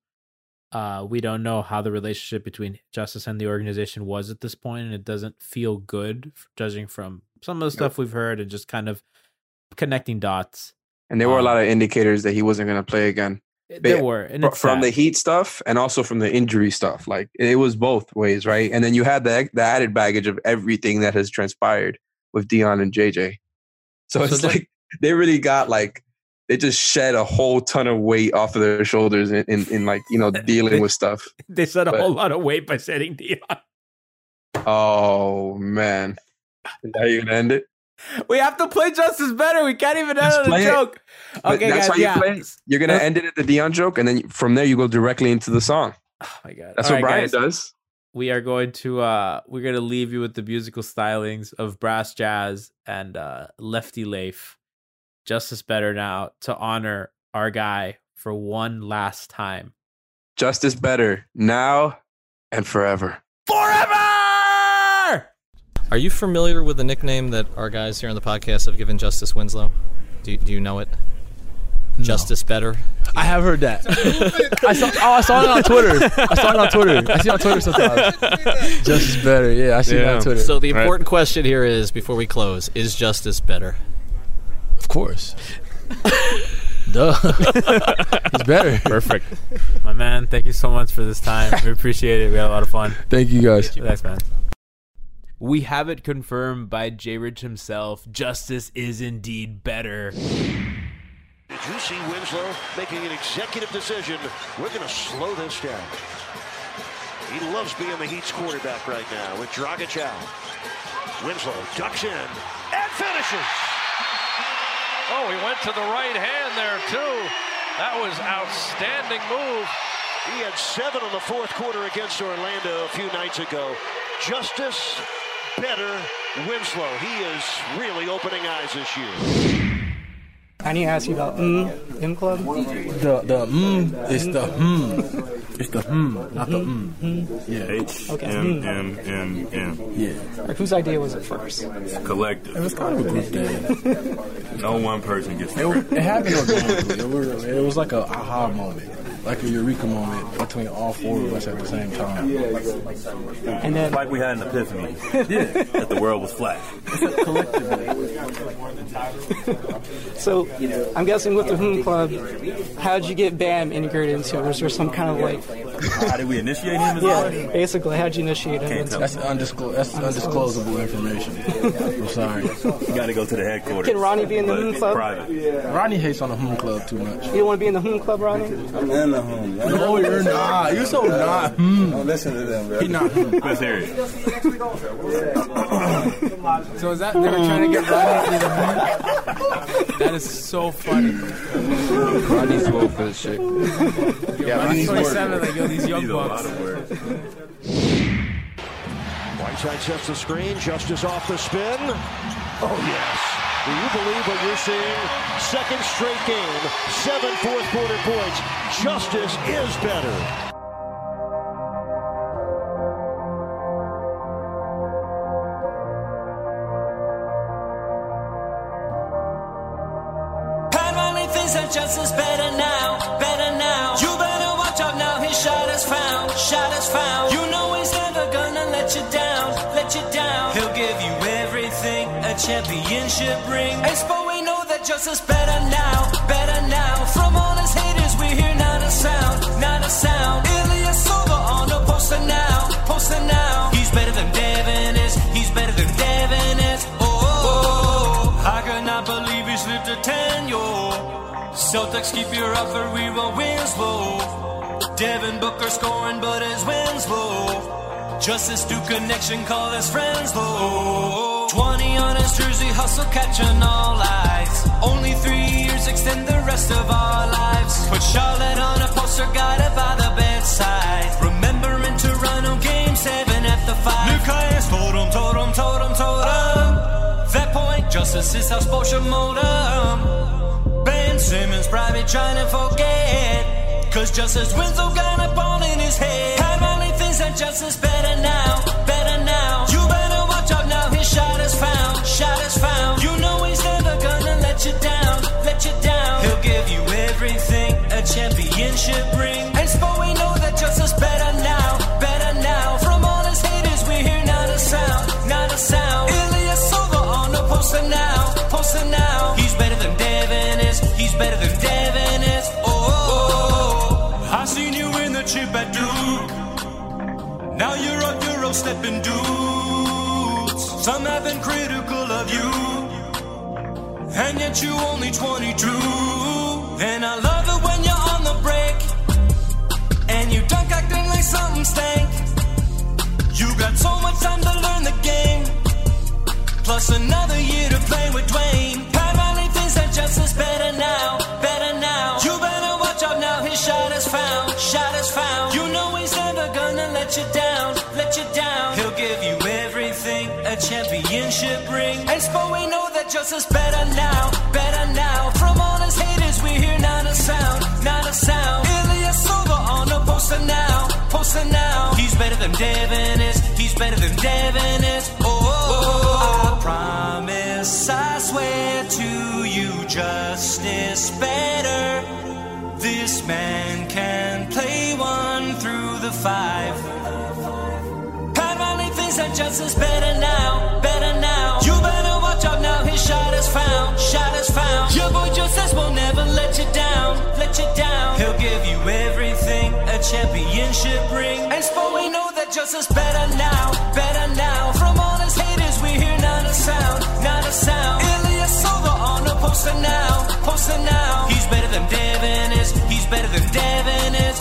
[SPEAKER 3] Uh, we don't know how the relationship between Justise and the organization was at this point, and it doesn't feel good, judging from some of the stuff we've heard and just kind of connecting dots.
[SPEAKER 4] And there were a
[SPEAKER 3] Um,
[SPEAKER 4] lot of indicators that he wasn't going to play again.
[SPEAKER 3] There
[SPEAKER 4] Yeah,
[SPEAKER 3] were, and
[SPEAKER 4] fr-
[SPEAKER 3] it's
[SPEAKER 4] from the. Heat stuff and also from the injury stuff. Like it was both ways, right? And then you had the the added baggage of everything that has transpired with Dion and JJ. So,
[SPEAKER 3] So
[SPEAKER 4] it's like they really got like they just shed a whole ton of weight off of their shoulders in, in, in like you know dealing with stuff.
[SPEAKER 3] they shed a
[SPEAKER 4] but-
[SPEAKER 3] whole lot of weight by setting Dion.
[SPEAKER 4] Oh man, is that how you gonna end it?
[SPEAKER 3] We have to play Justise better. We can't even end on a
[SPEAKER 4] play it.
[SPEAKER 3] joke. Okay,
[SPEAKER 4] that's
[SPEAKER 3] guys.
[SPEAKER 4] how you
[SPEAKER 3] yeah.
[SPEAKER 4] play. You're gonna end it at the Dion joke, and then from there you go directly into the song.
[SPEAKER 3] Oh my god.
[SPEAKER 4] That's
[SPEAKER 3] All
[SPEAKER 4] what
[SPEAKER 3] right,
[SPEAKER 4] Brian
[SPEAKER 3] guys.
[SPEAKER 4] does.
[SPEAKER 3] we are going to uh we're to leave you with the musical stylings of brass jazz and uh lefty lafe Justise better now to honor our guy for one last time
[SPEAKER 4] Justise better now and forever.
[SPEAKER 3] forever
[SPEAKER 7] Are you familiar with the nickname that our guys here on the podcast have given Justise Winslow? Do you, do you know it? Justise Better.
[SPEAKER 8] I have heard that. I saw. Oh, I saw it on Twitter. I saw it on Twitter. I see it on Twitter sometimes. Justise better. Yeah, I see it
[SPEAKER 9] Yeah.
[SPEAKER 8] on Twitter.
[SPEAKER 7] So the important question here is, before we close, is Justise better?
[SPEAKER 8] of course. Duh. He's better.
[SPEAKER 9] Perfect.
[SPEAKER 3] my man thank you so much for this time we appreciate it we had a lot of fun
[SPEAKER 8] Thank you guys.
[SPEAKER 3] thanks man we have it confirmed by J. Rich himself. Justise is indeed better.
[SPEAKER 10] Did you see Winslow making an executive decision? We're going to slow this down. He loves being the Heat's quarterback right now with Dragic out. Winslow ducks in and finishes.
[SPEAKER 11] Oh, he went to the right hand there, too. That was outstanding move.
[SPEAKER 10] He had seven in the fourth quarter against Orlando a few nights ago. Justise better Winslow. He is really opening eyes this year.
[SPEAKER 12] I need to ask you about mm, M Club.
[SPEAKER 8] The the mm is the hmm. It's the hmm, not the mm. Yeah.
[SPEAKER 9] H
[SPEAKER 12] Okay.
[SPEAKER 9] M M M M.
[SPEAKER 8] Yeah.
[SPEAKER 12] Like, whose idea was it first?
[SPEAKER 9] Collective.
[SPEAKER 8] It was kind of a group thing.
[SPEAKER 9] No one person gets
[SPEAKER 8] It,
[SPEAKER 9] the
[SPEAKER 8] wa-
[SPEAKER 9] credit.
[SPEAKER 8] it happened organically. It was, it was like a aha moment, like a eureka moment between all four of us at the same time.
[SPEAKER 12] And then
[SPEAKER 9] like we had an epiphany. That the world was flat.
[SPEAKER 12] So, I'm guessing with the Hoon Club, how did you get Bam integrated into it? Was there some kind of like,
[SPEAKER 9] How did we initiate him? As
[SPEAKER 12] yeah,
[SPEAKER 9] well?
[SPEAKER 12] basically, how did you initiate him
[SPEAKER 9] Can't.
[SPEAKER 8] That's undisclosed. That's undisclosable information. I'm sorry.
[SPEAKER 9] You got to go to the headquarters.
[SPEAKER 12] Can Ronnie be in the
[SPEAKER 9] But
[SPEAKER 12] Moon
[SPEAKER 9] it's
[SPEAKER 12] Club?
[SPEAKER 9] Private.
[SPEAKER 8] Ronnie hates on the home club too much.
[SPEAKER 12] You don't want to be in the Hoon Club, Ronnie?
[SPEAKER 13] I'm in the home.
[SPEAKER 8] No, you're not. You're so not. Hmm.
[SPEAKER 13] Don't listen to them, bro.
[SPEAKER 8] He not. Hmm.
[SPEAKER 9] Quit serious.
[SPEAKER 3] So is that they were trying to get Rodney to be the That is so funny.
[SPEAKER 4] Rodney's too old for this shit.
[SPEAKER 3] Yeah, Rodney's 27, like, yo, these young
[SPEAKER 9] He's a lot
[SPEAKER 3] bucks.
[SPEAKER 9] of words.
[SPEAKER 10] Whiteside sets the screen. Justise off the spin. Oh, yes. Do you believe what you're seeing? Second straight game, seven fourth quarter points. Justise is better.
[SPEAKER 1] That Justise better a championship ring. Expo, we know that Justise better now, better now. From all his haters, we hear not a sound, not a sound. Ilya Silva on the poster now, poster now. He's better than Devin is, he's better than Devin is. Oh, oh, oh. I cannot believe he slipped a 10, yo. Celtics keep your offer, we will Winslow. Devin Booker scoring, but his wins low. Justise do connection, call his friends low. 20 on his jersey, hustle catching all eyes. Only three years extend the rest of our lives. Put Charlotte on a poster, guided by the bedside. Remembering Toronto game seven at the five. Him, told him, told him. That point, justice is how sports should mold 'em. Bands Simmons probably trying to forget. Cause Justise Winslow got a ball in his head. Pat Riley thinks that Justise better now, better now. You let you down. He'll give you everything a championship ring. And Spo, we know that Justise better now, better now. From all his haters, we hear not a sound, not a sound. Ilya Silva on the poster now, poster now. He's better than Devin is, he's better than Devin is. Oh, oh, oh. oh. I seen you in the chip at Duke. Now you're a Euro stepping dudes. Some have been critical of you, and yet you only 22. And I love it when you're on the break, and you dunk acting like something stank. You got so much time to learn the game, plus another year to play with Dwyane. Pat Riley thinks that Justise better now, better now. You better watch out now, his shot is found, shot is found. You know he's never gonna let you down, let you down. He'll championship ring. And Spo, we know that Justise better now, better now. From all his haters, we hear not a sound, not a sound. Ilya on the poster now, poster now. He's better than Devin is, he's better than Devin is. Oh oh, oh, oh, oh. I promise, I swear to you, Justise better. This man can play one through the five. Riley thinks that Justise better now, better now. You better watch out now, his shot is found, shot is found. Your boy Justise will never let you down, let you down. He'll give you everything, a championship ring. And Spo, we know that Justise better now, better now. From all his haters, we hear not a sound, not a sound. Ilya Silva on the poster now, poster now. He's better than Devin is, he's better than Devin is.